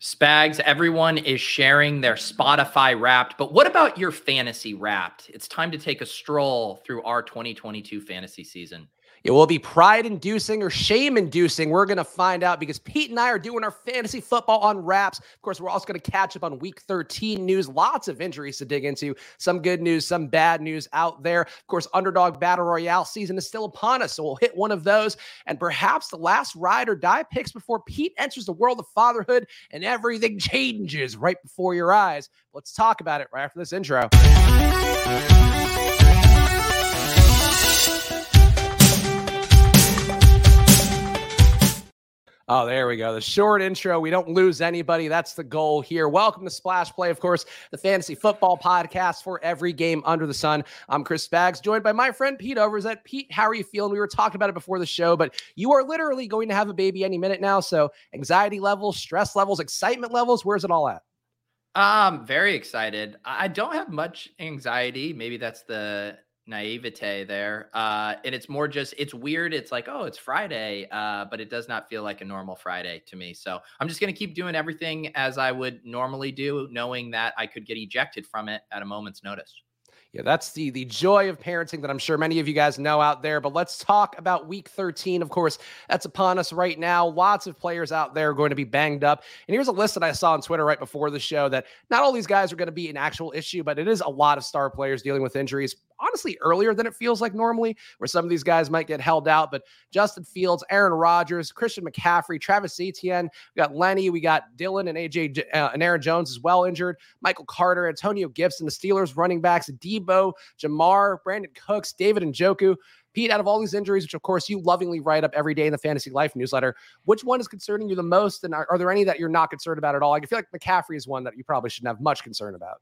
Spags, everyone is sharing their Spotify wrapped, but what about your fantasy wrapped? It's time to take a stroll through our 2022 fantasy season. It will be pride inducing or shame inducing. We're going to find out because Pete and I are doing our fantasy football on wraps. Of course, we're also going to catch up on week 13 news. Lots of injuries to dig into. Some good news, some bad news out there. Of course, underdog battle royale season is still upon us. So we'll hit one of those and perhaps the last ride or die picks before Pete enters the world of fatherhood and everything changes right before your eyes. Let's talk about it right after this intro. Oh, there we go. The short intro. We don't lose anybody. That's the goal here. Welcome to Splash Play, of course, the fantasy football podcast for every game under the sun. I'm Chris Spags, joined by my friend Pete Overzet. Pete, how are you feeling? We were talking about it before the show, but you are literally going to have a baby any minute now. So, anxiety levels, stress levels, excitement levels, where's it all at? Um, very excited. I don't have much anxiety. Maybe that's the naivete there. Uh, and it's more just it's weird. It's like, oh, it's Friday, uh, but it does not feel like a normal Friday to me. So I'm just gonna keep doing everything as I would normally do, knowing that I could get ejected from it at a moment's notice. Yeah, that's the the joy of parenting that I'm sure many of you guys know out there. But let's talk about week 13. Of course, that's upon us right now. Lots of players out there are going to be banged up. And here's a list that I saw on Twitter right before the show that not all these guys are going to be an actual issue, but it is a lot of star players dealing with injuries honestly earlier than it feels like normally, where some of these guys might get held out. But Justin Fields, Aaron Rodgers, Christian McCaffrey, Travis Etienne, we got Lenny, we got Dylan and AJ uh, and Aaron Jones as well injured. Michael Carter, Antonio Gibson, the Steelers running backs, Deebo, Ja'Marr, Brandin Cooks, David Njoku. Pete, out of all these injuries, which of course you lovingly write up every day in the Fantasy Life newsletter, which one is concerning you the most? And are, are there any that you're not concerned about at all? I feel like McCaffrey is one that you probably shouldn't have much concern about.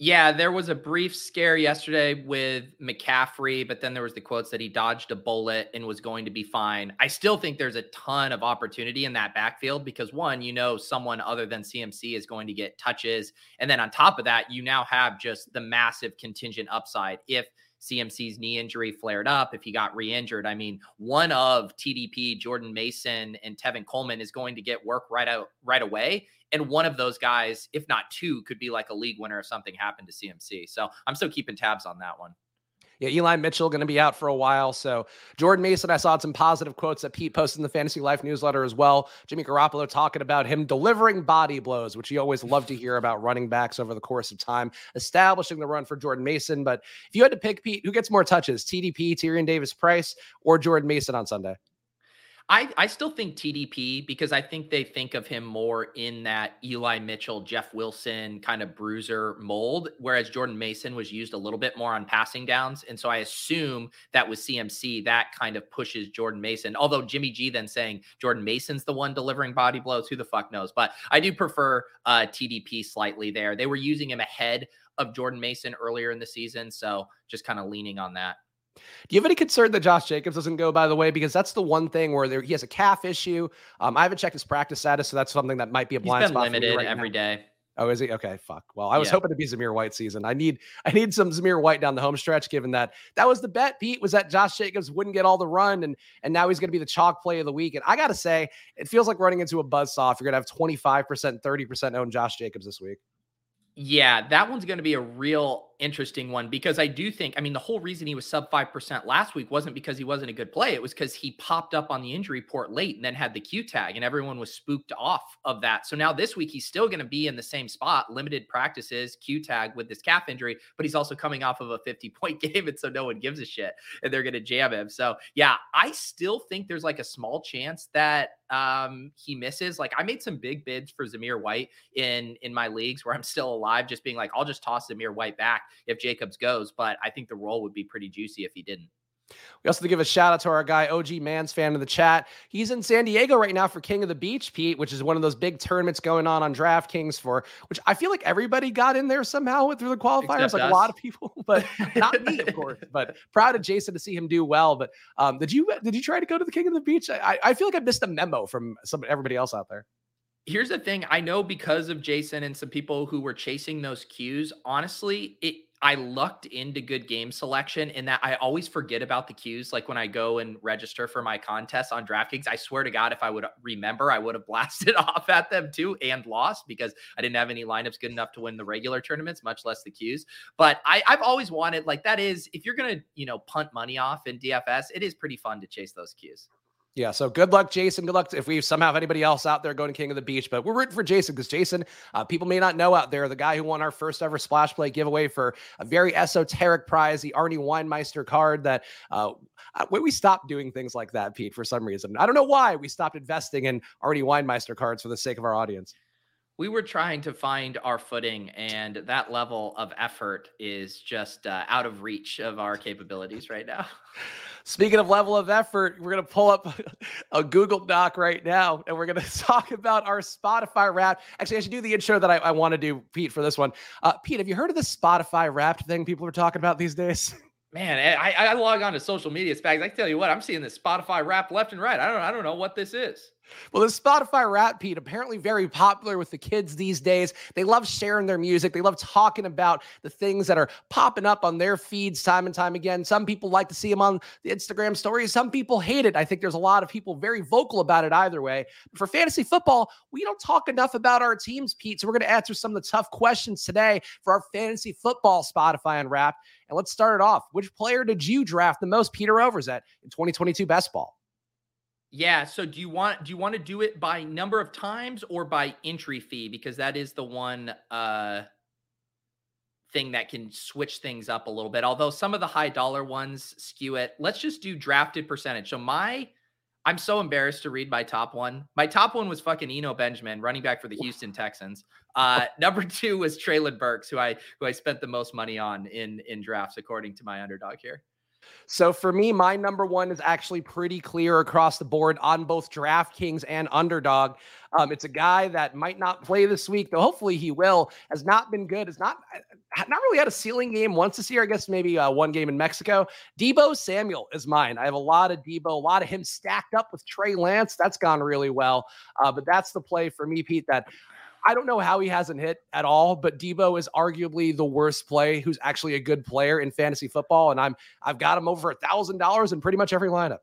Yeah, there was a brief scare yesterday with McCaffrey, but then there was the quotes that he dodged a bullet and was going to be fine. I still think there's a ton of opportunity in that backfield because one, you know, someone other than CMC is going to get touches. And then on top of that, you now have just the massive contingent upside. If CMC's knee injury flared up, if he got re injured, I mean, one of TDP, Jordan Mason, and Tevin Coleman is going to get work right out right away. And one of those guys, if not two, could be like a league winner if something happened to CMC. So I'm still keeping tabs on that one. Yeah, Eli Mitchell going to be out for a while. So Jordan Mason, I saw some positive quotes that Pete posted in the Fantasy Life newsletter as well. Jimmy Garoppolo talking about him delivering body blows, which you always love to hear about running backs over the course of time, establishing the run for Jordan Mason. But if you had to pick Pete, who gets more touches, TDP, Tyrion Davis Price, or Jordan Mason on Sunday? I, I still think TDP because I think they think of him more in that Eli Mitchell, Jeff Wilson kind of bruiser mold, whereas Jordan Mason was used a little bit more on passing downs. And so I assume that with CMC, that kind of pushes Jordan Mason. Although Jimmy G then saying Jordan Mason's the one delivering body blows, who the fuck knows? But I do prefer uh, TDP slightly there. They were using him ahead of Jordan Mason earlier in the season. So just kind of leaning on that. Do you have any concern that Josh Jacobs doesn't go, by the way? Because that's the one thing where there, he has a calf issue. Um, I haven't checked his practice status, so that's something that might be a blind He's been spot. limited right every now. day. Oh, is he? Okay, fuck. Well, I was Yeah. hoping to be Zamir White season. I need I need some Zamir White down the home stretch, given that that was the bet, Pete, was that Josh Jacobs wouldn't get all the run and and now he's gonna be the chalk play of the week. And I gotta say, it feels like running into a buzzsaw if you're gonna have 25%, 30% own Josh Jacobs this week. Yeah, that one's going to be a real interesting one because I do think, I mean, the whole reason he was sub 5% last week wasn't because he wasn't a good play. It was because he popped up on the injury report late and then had the Q tag, and everyone was spooked off of that. So now this week, he's still going to be in the same spot, limited practices, Q tag with this calf injury, but he's also coming off of a 50 point game. And so no one gives a shit and they're going to jam him. So yeah, I still think there's like a small chance that um he misses. Like I made some big bids for Zamir White in in my leagues where I'm still alive, just being like, I'll just toss Zamir White back if Jacobs goes. But I think the role would be pretty juicy if he didn't. We also to give a shout out to our guy, OG Mans fan in the chat. He's in San Diego right now for King of the Beach, Pete, which is one of those big tournaments going on on DraftKings for, which I feel like everybody got in there somehow through the qualifiers, Except like us. a lot of people, but not me, of course. But proud of Jason to see him do well. But um, did you did you try to go to the King of the Beach? I, I feel like I missed a memo from some everybody else out there. Here's the thing I know because of Jason and some people who were chasing those cues, honestly, it I lucked into good game selection in that I always forget about the cues. Like when I go and register for my contest on DraftKings, I swear to God, if I would remember, I would have blasted off at them too and lost because I didn't have any lineups good enough to win the regular tournaments, much less the cues. But I, I've always wanted like that is if you're gonna you know punt money off in DFS, it is pretty fun to chase those cues. Yeah, so good luck, Jason. Good luck if we somehow have anybody else out there going to King of the Beach. But we're rooting for Jason because Jason, uh, people may not know out there, the guy who won our first ever Splash Play giveaway for a very esoteric prize, the Arnie Weinmeister card. That uh, we stopped doing things like that, Pete, for some reason, I don't know why we stopped investing in Arnie Weinmeister cards for the sake of our audience. We were trying to find our footing, and that level of effort is just uh, out of reach of our capabilities right now. Speaking of level of effort, we're going to pull up a Google Doc right now and we're going to talk about our Spotify wrap. Actually, I should do the intro that I, I want to do, Pete, for this one. Uh, Pete, have you heard of the Spotify wrapped thing people are talking about these days? Man, eh, I, I log on to social media spags. I tell you what, I'm seeing this Spotify wrap left and right. I don't I don't know what this is. Well, the Spotify rap, Pete, apparently very popular with the kids these days. They love sharing their music. They love talking about the things that are popping up on their feeds time and time again. Some people like to see them on the Instagram stories. Some people hate it. I think there's a lot of people very vocal about it either way. For fantasy football, we don't talk enough about our teams, Pete. So we're going to answer some of the tough questions today for our fantasy football Spotify and rap. And let's start it off. Which player did you draft the most, Peter Overs, at in 2022 best ball? Yeah. So do you want do you want to do it by number of times or by entry fee? Because that is the one uh thing that can switch things up a little bit. Although some of the high dollar ones skew it. Let's just do drafted percentage. So my I'm so embarrassed to read my top one. My top one was fucking Eno Benjamin, running back for the Houston Texans. Uh, number two was Treylon Burks, who I who I spent the most money on in in drafts, according to my underdog here. So for me, my number one is actually pretty clear across the board on both DraftKings and Underdog. Um, it's a guy that might not play this week, though hopefully he will. Has not been good. Has not not really had a ceiling game once this year. I guess maybe uh, one game in Mexico. Deebo Samuel is mine. I have a lot of Deebo, a lot of him stacked up with Trey Lance. That's gone really well. Uh, but that's the play for me, Pete. That I don't know how he hasn't hit at all, but Deebo is arguably the worst play who's actually a good player in fantasy football. And I'm I've got him over a thousand dollars in pretty much every lineup.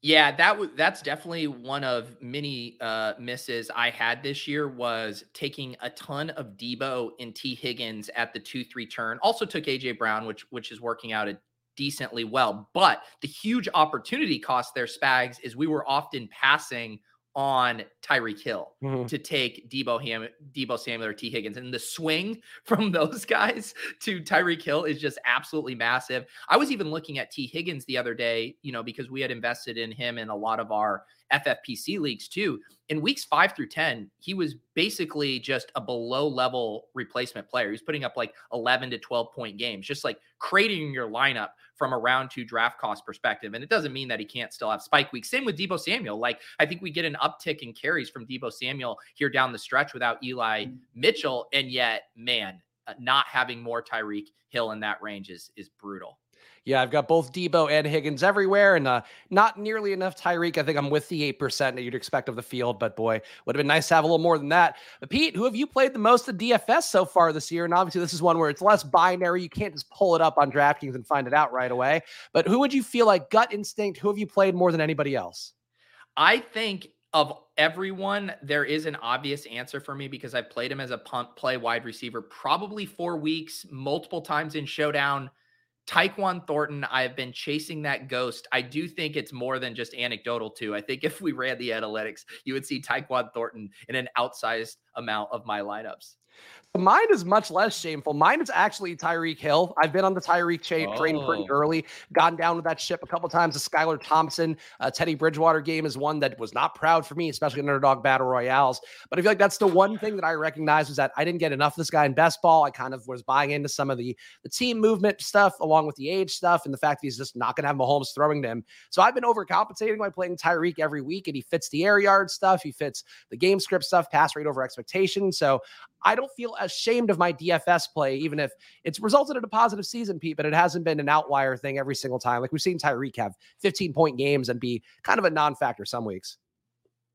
Yeah, that was that's definitely one of many uh, misses I had this year was taking a ton of Deebo and Tee Higgins at the two three turn. Also took AJ Brown, which which is working out a decently well. But the huge opportunity cost there, Spags, is we were often passing on Tyreek Hill mm-hmm. to take Deebo Ham, Deebo Samuel or Tee Higgins. And the swing from those guys to Tyreek Hill is just absolutely massive. I was even looking at Tee Higgins the other day, you know, because we had invested in him in a lot of our FFPC leagues too. In weeks five through 10, he was basically just a below level replacement player. He was putting up like 11 to 12 point games, just like creating your lineup from a round two draft cost perspective. And it doesn't mean that he can't still have spike weeks. Same with Deebo Samuel. Like I think we get an uptick in carries from Deebo Samuel here down the stretch without Eli mm. Mitchell. And yet, man, uh, not having more Tyreek Hill in that range is is brutal. Yeah, I've got both Deebo and Higgins everywhere, and uh, not nearly enough Tyreek. I think I'm with the 8% that you'd expect of the field, but boy, would have been nice to have a little more than that. But Pete, who have you played the most of DFS so far this year? And obviously, this is one where it's less binary. You can't just pull it up on DraftKings and find it out right away. But who would you feel like gut instinct? Who have you played more than anybody else? I think of everyone, there is an obvious answer for me because I've played him as a punt play wide receiver probably four weeks, multiple times in showdown Tyquan Thornton, I have been chasing that ghost. I do think it's more than just anecdotal, too. I think if we ran the analytics, you would see Tyquan Thornton in an outsized amount of my lineups. Mine is much less shameful. Mine is actually Tyreek Hill. I've been on the Tyreek chain oh. train pretty oh. early, gone down with that ship a couple times. The Skylar Thompson, uh, Teddy Bridgewater game is one that was not proud for me, especially in underdog battle royales. But I feel like that's the one thing that I recognize is that I didn't get enough of this guy in best ball. I kind of was buying into some of the the team movement stuff along with the age stuff and the fact that he's just not going to have Mahomes throwing to him. So I've been overcompensating by playing Tyreek every week, and he fits the air yard stuff, he fits the game script stuff, pass rate over expectation. So I don't feel ashamed of my DFS play, even if it's resulted in a positive season, Pete, but it hasn't been an outlier thing every single time. Like we've seen Tyreek have 15 point games and be kind of a non factor some weeks.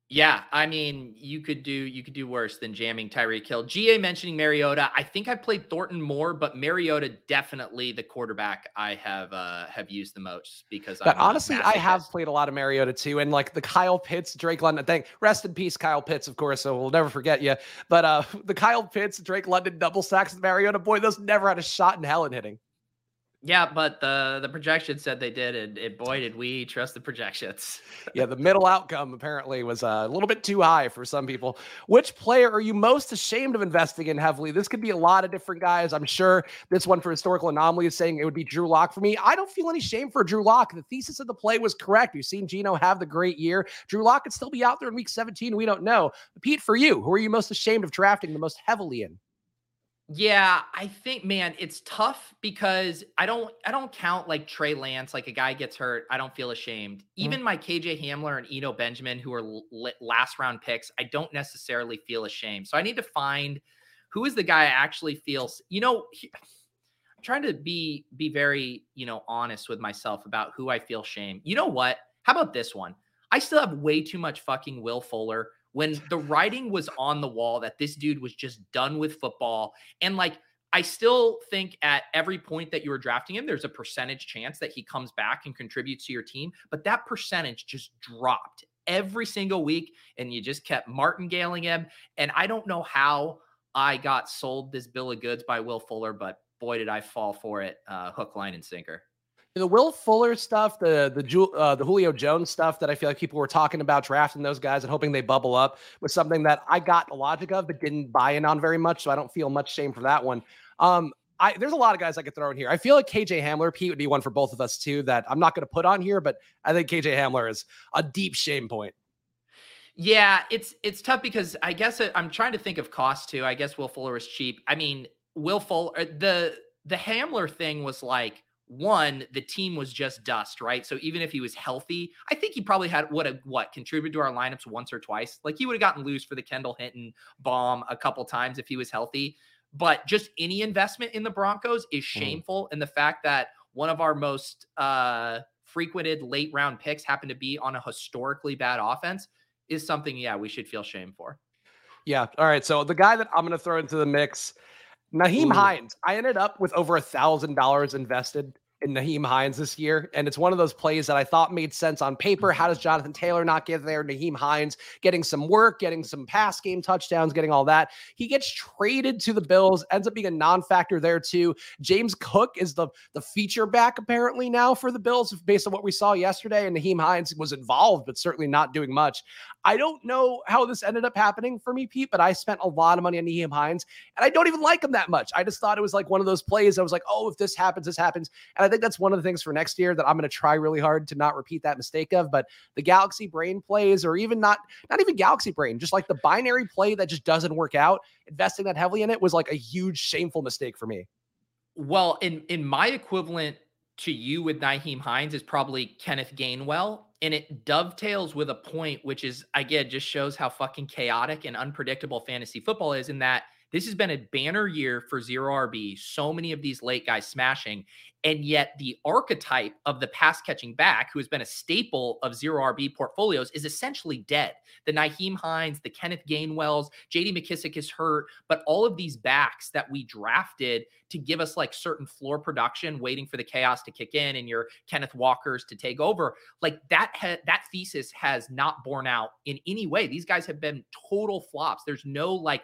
Yeah, I mean, you could do you could do worse than jamming Tyreek Hill. GA mentioning Mariota. I think I played Thornton more, but Mariota definitely the quarterback I have uh have used the most because but honestly, I have played a lot of Mariota too, and like the Kyle Pitts, Drake London thing. Rest in peace, Kyle Pitts, of course. So we'll never forget you. But uh the Kyle Pitts, Drake London double sacks Mariota, boy, those never had a shot in hell in hitting. Yeah, but the the projection said they did, and, and boy, did we trust the projections. yeah, the middle outcome apparently was uh, a little bit too high for some people. Which player are you most ashamed of investing in heavily? This could be a lot of different guys. I'm sure this one for historical anomaly is saying it would be Drew Lock for me. I don't feel any shame for Drew Lock. The thesis of the play was correct. You've seen Geno have the great year. Drew Lock could still be out there in week 17. We don't know. Pete, for you, who are you most ashamed of drafting the most heavily in? Yeah, I think man, it's tough because I don't I don't count like Trey Lance like a guy gets hurt, I don't feel ashamed. Mm-hmm. Even my KJ Hamler and Eno Benjamin who are l- last round picks, I don't necessarily feel ashamed. So I need to find who is the guy I actually feel, you know, he, I'm trying to be be very, you know, honest with myself about who I feel shame. You know what? How about this one? I still have way too much fucking Will Fuller when the writing was on the wall that this dude was just done with football. And like, I still think at every point that you were drafting him, there's a percentage chance that he comes back and contributes to your team. But that percentage just dropped every single week. And you just kept martingaling him. And I don't know how I got sold this bill of goods by Will Fuller, but boy, did I fall for it uh, hook, line, and sinker the Will Fuller stuff, the the uh, the Julio Jones stuff that I feel like people were talking about drafting those guys and hoping they bubble up was something that I got the logic of, but didn't buy in on very much. So I don't feel much shame for that one. Um, I there's a lot of guys I could throw in here. I feel like KJ Hamler, Pete would be one for both of us too. That I'm not going to put on here, but I think KJ Hamler is a deep shame point. Yeah, it's it's tough because I guess I'm trying to think of cost too. I guess Will Fuller is cheap. I mean, Will Fuller the the Hamler thing was like one, the team was just dust, right? So even if he was healthy, I think he probably had what a what contributed to our lineups once or twice. Like he would have gotten loose for the Kendall Hinton bomb a couple times if he was healthy. But just any investment in the Broncos is mm. shameful. Mm. And the fact that one of our most uh frequented late round picks happened to be on a historically bad offense is something, yeah, we should feel shame for. Yeah. All right. So the guy that I'm going to throw into the mix Nyheim Ooh. Hines, I ended up with over a thousand dollars invested in Nyheim Hines this year. And it's one of those plays that I thought made sense on paper. How does Jonathan Taylor not get there? Nyheim Hines getting some work, getting some pass game touchdowns, getting all that. He gets traded to the Bills, ends up being a non-factor there too. James Cook is the, the feature back apparently now for the Bills based on what we saw yesterday. And Nyheim Hines was involved, but certainly not doing much. I don't know how this ended up happening for me, Pete, but I spent a lot of money on Nyheim Hines and I don't even like him that much. I just thought it was like one of those plays. I was like, oh, if this happens, this happens. And I think that's one of the things for next year that I'm going to try really hard to not repeat that mistake of. But the Galaxy Brain plays, or even not, not even Galaxy Brain, just like the binary play that just doesn't work out, investing that heavily in it was like a huge shameful mistake for me. Well, in in my equivalent to you with Nyheim Hines is probably Kenneth Gainwell. And it dovetails with a point, which is again just shows how fucking chaotic and unpredictable fantasy football is in that this has been a banner year for zero RB. So many of these late guys smashing. And yet, the archetype of the pass catching back, who has been a staple of zero RB portfolios, is essentially dead. The Nyheim Hines, the Kenneth Gainwells, JD McKissic is hurt, but all of these backs that we drafted to give us like certain floor production, waiting for the chaos to kick in and your Kenneth Walkers to take over, like that, ha- that thesis has not borne out in any way. These guys have been total flops. There's no like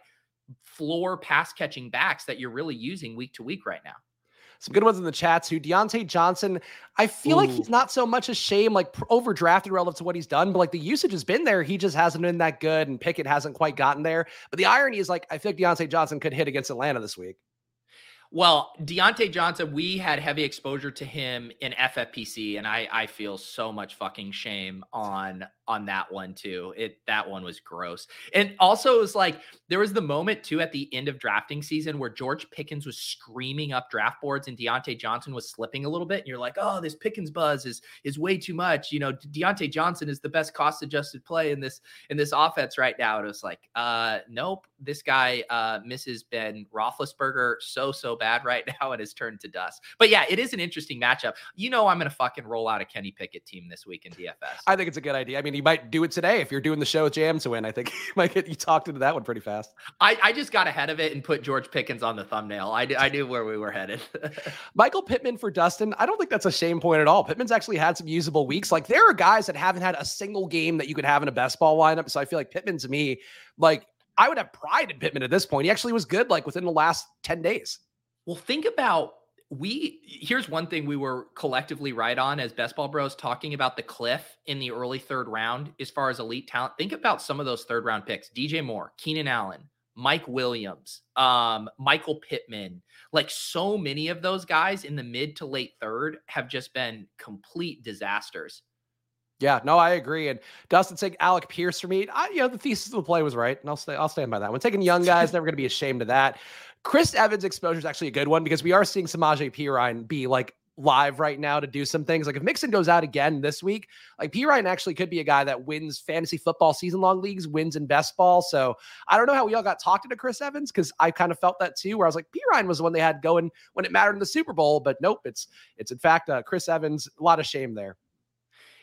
floor pass catching backs that you're really using week to week right now. Some good ones in the chat too. Diontae Johnson, I feel Ooh. like he's not so much a shame, like overdrafted relative to what he's done, but like the usage has been there. He just hasn't been that good, and Pickett hasn't quite gotten there. But the irony is, like, I feel like Diontae Johnson could hit against Atlanta this week. Well, Diontae Johnson, we had heavy exposure to him in FFPC, and I I feel so much fucking shame on on that one too. It that one was gross. And also it was like there was the moment too at the end of drafting season where George Pickens was screaming up draft boards and Diontae Johnson was slipping a little bit. And you're like, oh, this Pickens buzz is is way too much. You know, Diontae Johnson is the best cost adjusted play in this in this offense right now. And it was like, uh, nope, this guy uh misses Ben Roethlisberger so so bad right now and has turned to dust. But yeah, it is an interesting matchup. You know, I'm going to fucking roll out a Kenny Pickett team this week in DFS. I think it's a good idea. I mean, you might do it today if you're doing the show with Jam to win. I think you might get you talked into that one pretty fast. I, I just got ahead of it and put George Pickens on the thumbnail. I, I knew where we were headed. Michael Pittman for Dustin. I don't think that's a shame point at all. Pittman's actually had some usable weeks. Like there are guys that haven't had a single game that you could have in a best ball lineup. So I feel like Pittman to me, like I would have pride in Pittman at this point. He actually was good like within the last 10 days. Well, think about we here's one thing we were collectively right on as best ball bros talking about the cliff in the early third round as far as elite talent. Think about some of those third round picks: DJ Moore, Keenan Allen, Mike Williams, um, Michael Pittman. Like so many of those guys in the mid to late third have just been complete disasters. Yeah, no, I agree. And Dustin saying Alec Pierce for me, I, you know, the thesis of the play was right, and I'll stay. I'll stand by that one. Taking young guys, never going to be ashamed of that. Chris Evans' exposure is actually a good one because we are seeing Samaje Perine be like live right now to do some things. Like if Mixon goes out again this week, like Perine actually could be a guy that wins fantasy football season long leagues, wins in best ball. So I don't know how we all got talked to Chris Evans because I kind of felt that too, where I was like, Perine was the one they had going when it mattered in the Super Bowl, but nope, it's it's in fact uh, Chris Evans. A lot of shame there.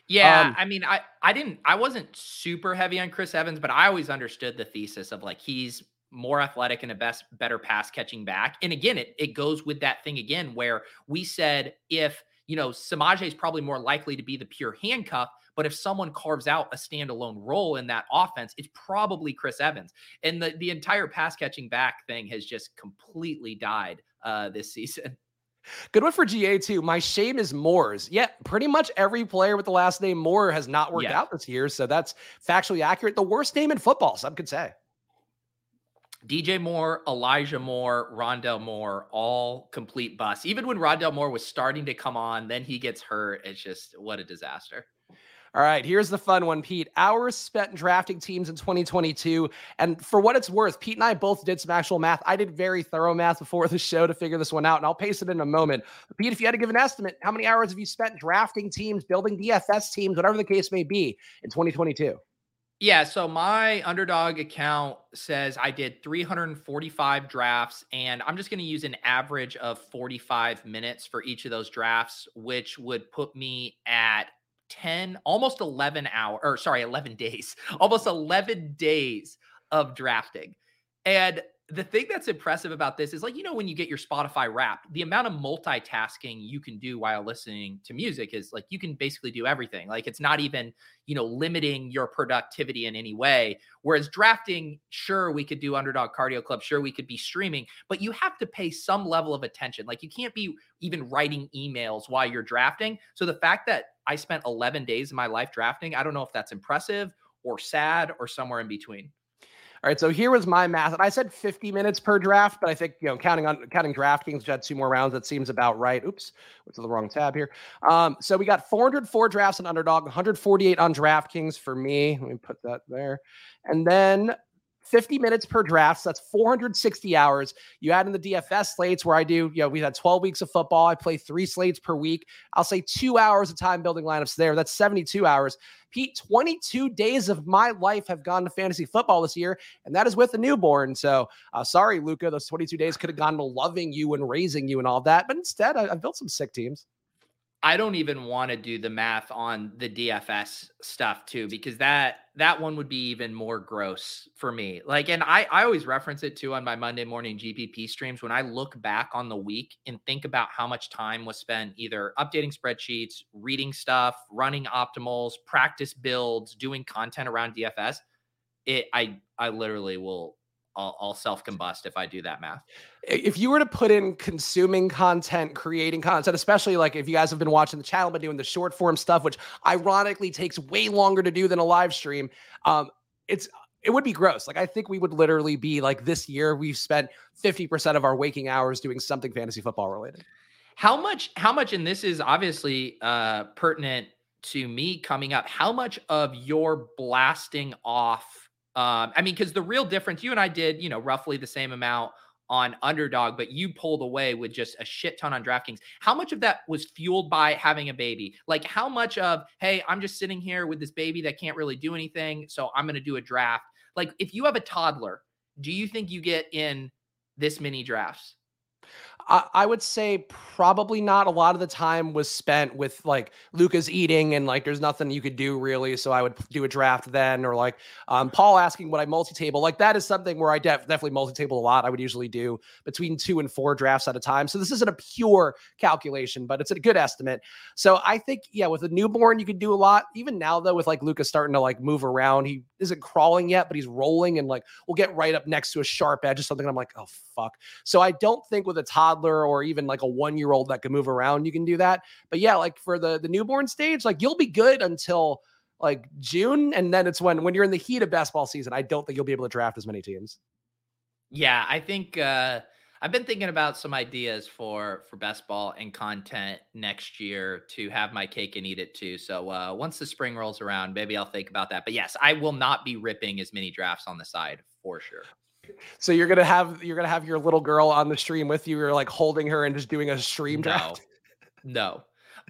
Yeah, um, I mean, I I didn't I wasn't super heavy on Chris Evans, but I always understood the thesis of like he's more athletic and a best better pass catching back. And again, it it goes with that thing again where we said if you know Samaje is probably more likely to be the pure handcuff, but if someone carves out a standalone role in that offense, it's probably Chris Evans. And the the entire pass catching back thing has just completely died uh, this season. Good one for GA too. My shame is Moore's. Yeah, pretty much every player with the last name Moore has not worked yeah. out this year. So that's factually accurate. The worst name in football, some could say. DJ Moore, Elijah Moore, Rondale Moore, all complete bust. Even when Rondale Moore was starting to come on, then he gets hurt. It's just what a disaster. All right, here's the fun one, Pete. Hours spent drafting teams in 2022. And for what it's worth, Pete and I both did some actual math. I did very thorough math before the show to figure this one out, and I'll paste it in a moment. But Pete, if you had to give an estimate, how many hours have you spent drafting teams, building DFS teams, whatever the case may be, in 2022? Yeah, so my underdog account says I did 345 drafts, and I'm just going to use an average of 45 minutes for each of those drafts, which would put me at 10, almost 11 hour, or sorry, 11 days, almost 11 days of drafting. And the thing that's impressive about this is like, you know, when you get your Spotify wrapped, the amount of multitasking you can do while listening to music is like you can basically do everything. Like it's not even, you know, limiting your productivity in any way. Whereas drafting, sure, we could do Underdog Cardio Club, sure, we could be streaming, but you have to pay some level of attention. Like you can't be even writing emails while you're drafting. So the fact that I spent 11 days of my life drafting, I don't know if that's impressive or sad or somewhere in between. All right, so here was my math, and I said 50 minutes per draft, but I think you know, counting on counting DraftKings, which had two more rounds, that seems about right. Oops, went to the wrong tab here. Um, so we got 404 drafts on Underdog, 148 on DraftKings for me. Let me put that there, and then 50 minutes per draft. So that's 460 hours. You add in the DFS slates where I do, you know, we had 12 weeks of football. I play three slates per week. I'll say two hours of time building lineups there. That's 72 hours. Pete, 22 days of my life have gone to fantasy football this year, and that is with a newborn. So uh, sorry, Luca, those 22 days could have gone to loving you and raising you and all that. But instead, I, I've built some sick teams. I don't even want to do the math on the DFS stuff too, because that that one would be even more gross for me. Like, and I I always reference it too on my Monday morning GPP streams when I look back on the week and think about how much time was spent either updating spreadsheets, reading stuff, running optimals, practice builds, doing content around DFS. It I I literally will I'll, I'll self combust if I do that math. If you were to put in consuming content, creating content, especially like if you guys have been watching the channel, but doing the short form stuff, which ironically takes way longer to do than a live stream, um, it's it would be gross. Like I think we would literally be like this year we've spent 50% of our waking hours doing something fantasy football related. How much how much and this is obviously uh pertinent to me coming up. How much of your blasting off um, I mean, because the real difference, you and I did, you know, roughly the same amount on underdog, but you pulled away with just a shit ton on DraftKings. How much of that was fueled by having a baby? Like, how much of, hey, I'm just sitting here with this baby that can't really do anything, so I'm going to do a draft? Like, if you have a toddler, do you think you get in this many drafts? I, would say probably not. A lot of the time was spent with like Luca's eating and like there's nothing you could do really. So I would do a draft then, or like um, Paul asking what I multi table. Like that is something where I def- definitely multi table a lot. I would usually do between two and four drafts at a time. So this isn't a pure calculation, but it's a good estimate. So I think yeah, with a newborn you could do a lot. Even now though, with like Luka starting to like move around, he isn't crawling yet, but he's rolling and like we'll get right up next to a sharp edge or something. I'm like, oh fuck. So I don't think with a toddler or even like a one year old that can move around, you can do that. But yeah, like for the the newborn stage, like you'll be good until like June, and then it's when when you're in the heat of basketball season. I don't think you'll be able to draft as many teams. Yeah, I think uh I've been thinking about some ideas for for best ball and content next year to have my cake and eat it too. So uh, once the spring rolls around, maybe I'll think about that. But yes, I will not be ripping as many drafts on the side for sure. So you're gonna have you're gonna have your little girl on the stream with you. You're like holding her and just doing a stream draft. No, no.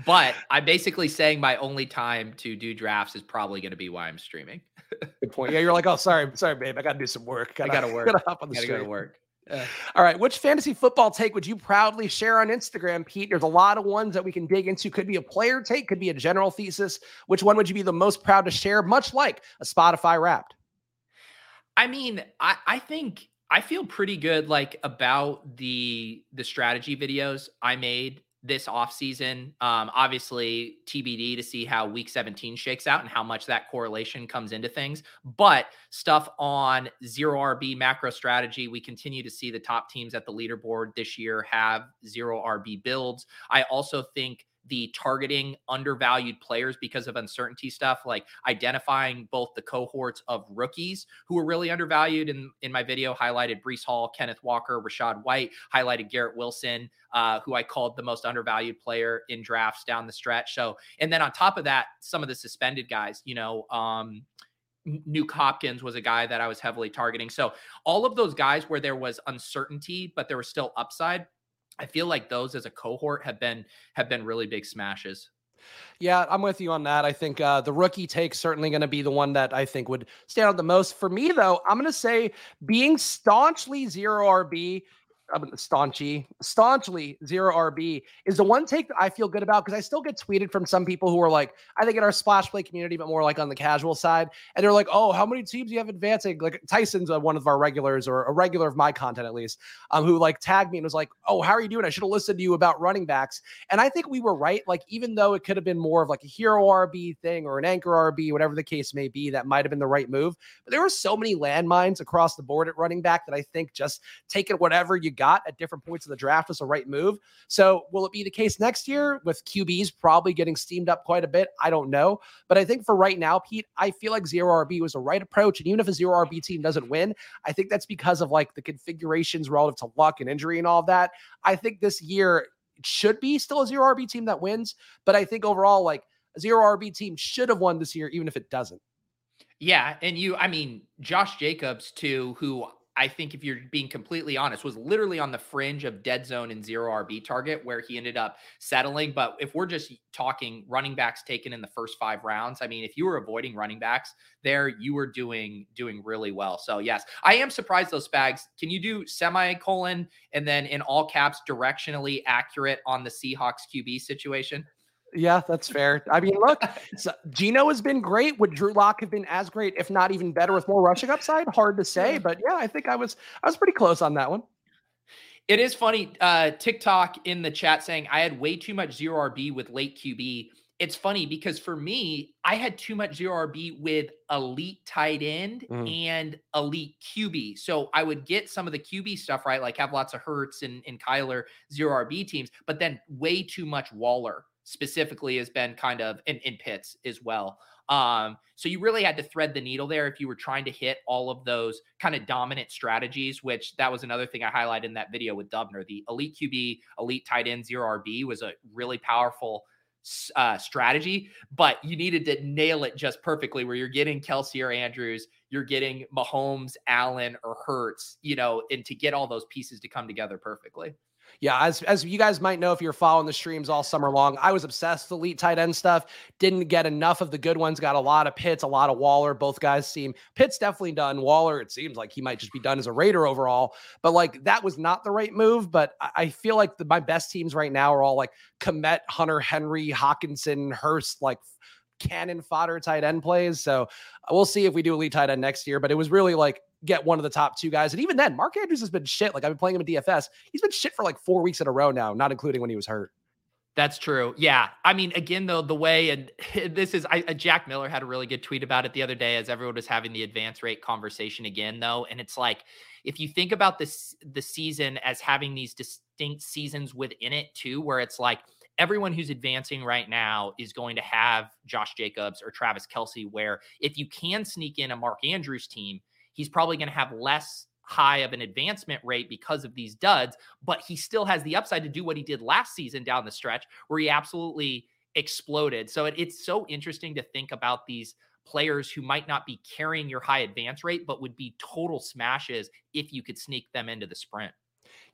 But I'm basically saying my only time to do drafts is probably going to be why I'm streaming. Good point. Yeah, you're like, oh, sorry, sorry, babe, I got to do some work. Gotta, I got to work. Gotta hop on the gotta stream. go to work. Yeah. All right. Which fantasy football take would you proudly share on Instagram, Pete? There's a lot of ones that we can dig into. Could be a player take, could be a general thesis. Which one would you be the most proud to share? Much like a Spotify Wrapped. I mean, I, I think I feel pretty good like about the the strategy videos I made this offseason. Um, obviously, TBD to see how week 17 shakes out and how much that correlation comes into things. But stuff on zero RB macro strategy, we continue to see the top teams at the leaderboard this year have zero RB builds. I also think the targeting undervalued players because of uncertainty stuff, like identifying both the cohorts of rookies who are really undervalued. In, in my video, highlighted Breece Hall, Kenneth Walker, Rachaad White, highlighted Garrett Wilson, uh, who I called the most undervalued player in drafts down the stretch. So, and then on top of that, some of the suspended guys, you know, um, Nuke Hopkins was a guy that I was heavily targeting. So all of those guys where there was uncertainty, but there was still upside, I feel like those as a cohort have been have been really big smashes. Yeah, I'm with you on that. I think uh, the rookie take certainly going to be the one that I think would stand out the most. For me, though, I'm going to say being staunchly zero RB staunchy, staunchly zero RB is the one take that I feel good about because I still get tweeted from some people who are like, I think in our splash play community, but more like on the casual side. And they're like, oh, how many teams do you have advancing? Like Tyson's one of our regulars or a regular of my content at least, um, who like tagged me and was like, oh, how are you doing? I should have listened to you about running backs. And I think we were right. Like, even though it could have been more of like a hero RB thing or an anchor RB, whatever the case may be, that might have been the right move. But there were so many landmines across the board at running back that I think just taking whatever you got at different points of the draft was the right move. So will it be the case next year with QBs probably getting steamed up quite a bit? I don't know. But I think for right now, Pete, I feel like zero RB was the right approach. And even if a zero RB team doesn't win, I think that's because of like the configurations relative to luck and injury and all of that. I think this year should be still a zero RB team that wins. But I think overall, like a zero RB team should have won this year, even if it doesn't. Yeah. And you, I mean, Josh Jacobs, too, who I think if you're being completely honest, was literally on the fringe of dead zone and zero RB target where he ended up settling. But if we're just talking running backs taken in the first five rounds, I mean, if you were avoiding running backs there, you were doing doing really well. So yes, I am surprised those spags. Can you do semicolon and then in all caps directionally accurate on the Seahawks QB situation? Yeah, that's fair. I mean, look, so Geno has been great. Would Drew Lock have been as great, if not even better, with more rushing upside? Hard to say, but yeah, I think I was I was pretty close on that one. It is funny. Uh, TikTok in the chat saying I had way too much zero RB with late QB. It's funny because for me, I had too much zero RB with elite tight end mm. and elite QB. So I would get some of the QB stuff right, like have lots of Hurts and, and Kyler zero RB teams, but then way too much Waller specifically has been kind of in, in Pitts as well. Um, so you really had to thread the needle there if you were trying to hit all of those kind of dominant strategies, which that was another thing I highlighted in that video with Dubner. The elite QB, elite tight end, zero RB was a really powerful uh, strategy, but you needed to nail it just perfectly where you're getting Kelce or Andrews, you're getting Mahomes, Allen, or Hurts, you know, and to get all those pieces to come together perfectly. Yeah, as as you guys might know if you're following the streams all summer long, I was obsessed with elite tight end stuff. Didn't get enough of the good ones. Got a lot of Pitts, a lot of Waller. Both guys seem Pitts definitely done. Waller, it seems like he might just be done as a Raider overall. But like that was not the right move. But I feel like the, my best teams right now are all like Kmet, Hunter Henry, Hockenson, Hurst, like cannon fodder tight end plays. So we'll see if we do elite tight end next year. But it was really like get one of the top two guys. And even then, Mark Andrews has been shit. Like I've been playing him in DFS. He's been shit for like four weeks in a row now, not including when he was hurt. That's true. Yeah. I mean, again, though, the way, and this is, I, uh, Jack Miller had a really good tweet about it the other day as everyone was having the advance rate conversation again, though. And it's like, if you think about this, the season as having these distinct seasons within it too, where it's like, everyone who's advancing right now is going to have Josh Jacobs or Travis Kelce, where if you can sneak in a Mark Andrews team, he's probably going to have less high of an advancement rate because of these duds, but he still has the upside to do what he did last season down the stretch where he absolutely exploded. So it, it's so interesting to think about these players who might not be carrying your high advance rate, but would be total smashes if you could sneak them into the sprint.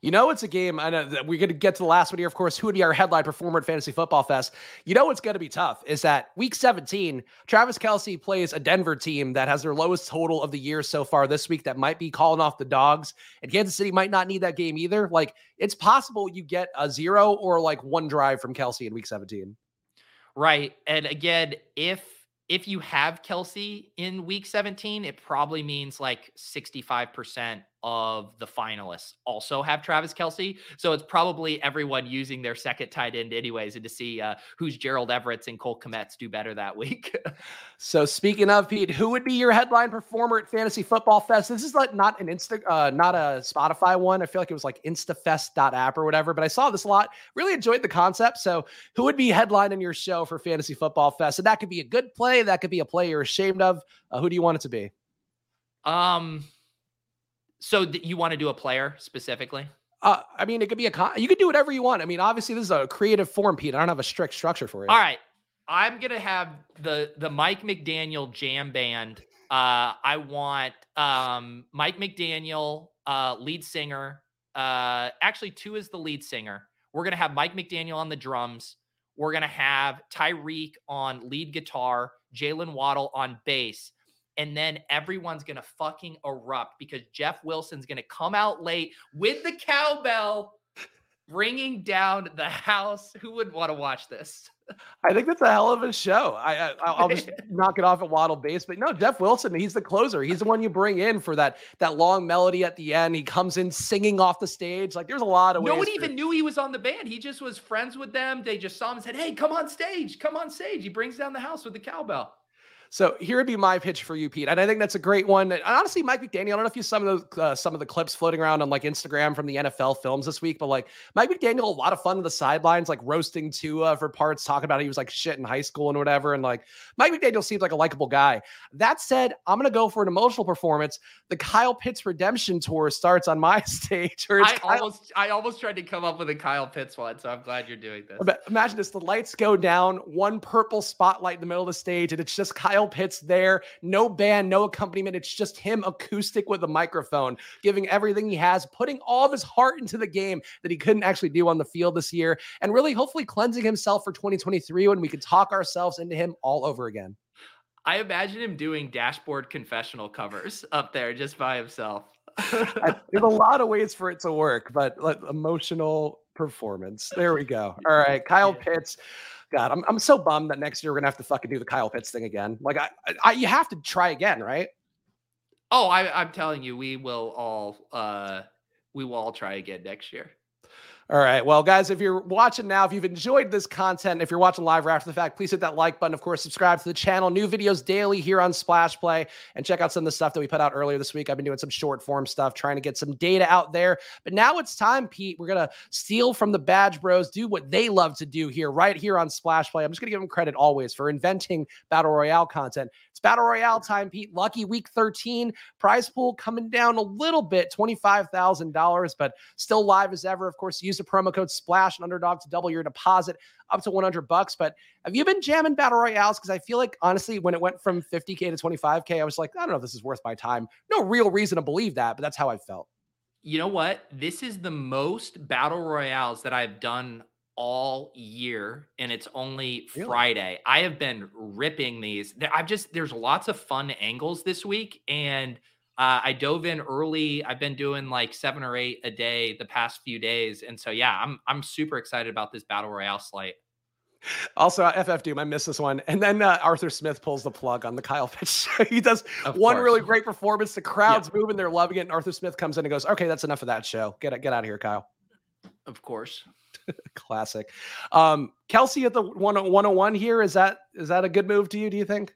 You know, it's a game. I know that we're going to get to the last one here. Of course, who would be our headline performer at Fantasy Football Fest? You know, what's going to be tough is that week 17, Travis Kelce plays a Denver team that has their lowest total of the year so far this week that might be calling off the dogs. And Kansas City might not need that game either. Like, it's possible you get a zero or like one drive from Kelce in week 17. Right. And again, if if you have Kelce in week 17, it probably means like 65% of the finalists also have Travis Kelce. So it's probably everyone using their second tight end anyways, and to see uh, who's Gerald Everett's and Cole Kmet's do better that week. so speaking of Pete, who would be your headline performer at Fantasy Football Fest? This is like not an Insta, uh, not a Spotify one. I feel like it was like instafest.app or whatever, but I saw this a lot. Really enjoyed the concept. So who would be headlining your show for Fantasy Football Fest? And that could be a good play. That could be a play you're ashamed of. Uh, who do you want it to be? Um, so th- you want to do a player specifically? Uh, I mean, it could be a con- you could do whatever you want. I mean, obviously this is a creative form, Pete. I don't have a strict structure for it. All right, I'm gonna have the the Mike McDaniel jam band. Uh, I want um, Mike McDaniel, uh, lead singer. Uh, actually, Tua is the lead singer. We're gonna have Mike McDaniel on the drums. We're gonna have Tyreek on lead guitar, Jaylen Waddle on bass, and then everyone's gonna fucking erupt because Jeff Wilson's gonna come out late with the cowbell, bringing down the house. Who would want to watch this? I think that's a hell of a show. I, I will just knock it off at Waddle bass, but no, Jeff Wilson, he's the closer. He's the one you bring in for that that long melody at the end. He comes in singing off the stage. Like there's a lot of no one even knew he was on the band. He just was friends with them. They just saw him and said, "Hey, come on stage, come on stage." He brings down the house with the cowbell. So here would be my pitch for you, Pete, and I think that's a great one. And honestly, Mike McDaniel. I don't know if you saw some of those uh, some of the clips floating around on like Instagram from the NFL films this week, but like Mike McDaniel, a lot of fun on the sidelines, like roasting Tua for parts, talking about he was like shit in high school and whatever. And like Mike McDaniel seems like a likable guy. That said, I'm gonna go for an emotional performance. The Kyle Pitts redemption tour starts on my stage. I Kyle- almost I almost tried to come up with a Kyle Pitts one, so I'm glad you're doing this. Imagine this: the lights go down, one purple spotlight in the middle of the stage, and it's just Kyle Pitts there no band, no accompaniment. It's just him acoustic with a microphone, giving everything he has, putting all of his heart into the game that he couldn't actually do on the field this year, and really hopefully cleansing himself for 2023 when we can talk ourselves into him all over again. I imagine him doing dashboard confessional covers up there just by himself. There's a lot of ways for it to work, but like, emotional performance. There we go. All right, Kyle Pitts. God, I'm I'm so bummed that next year we're gonna have to fucking do the Kyle Pitts thing again. Like I, I you have to try again, right? Oh, I, I'm telling you, we will all uh we will all try again next year. All right. Well, guys, if you're watching now, if you've enjoyed this content, if you're watching live or after the fact, please hit that like button. Of course, subscribe to the channel. New videos daily here on Splash Play and check out some of the stuff that we put out earlier this week. I've been doing some short form stuff, trying to get some data out there. But now it's time, Pete. We're going to steal from the Badge Bros, do what they love to do here, right here on Splash Play. I'm just going to give them credit always for inventing Battle Royale content. It's Battle Royale time, Pete. Lucky week 13. Prize pool coming down a little bit, $25,000, but still live as ever. Of course, use the promo code SPLASH and underdog to double your deposit up to 100 bucks. But have you been jamming Battle Royales? Because I feel like, honestly, when it went from 50K to 25K, I was like, I don't know if this is worth my time. No real reason to believe that, but that's how I felt. You know what? This is the most battle royales that I've done all year and it's only really? Friday. I have been ripping these. I've just there's lots of fun angles this week and uh, I dove in early. I've been doing like seven or eight a day the past few days, and so yeah, I'm I'm super excited about this battle royale slate. Also, uh, FF Doom, I missed this one. And then uh, Arthur Smith pulls the plug on the Kyle Pitts. Show. he does of one course. really great performance. The crowd's yeah. moving, they're loving it. And Arthur Smith comes in and goes, "Okay, that's enough of that show. Get get out of here, Kyle." Of course. Classic. Um, Kelce at the 101 here. Is that is that a good move to you? Do you think?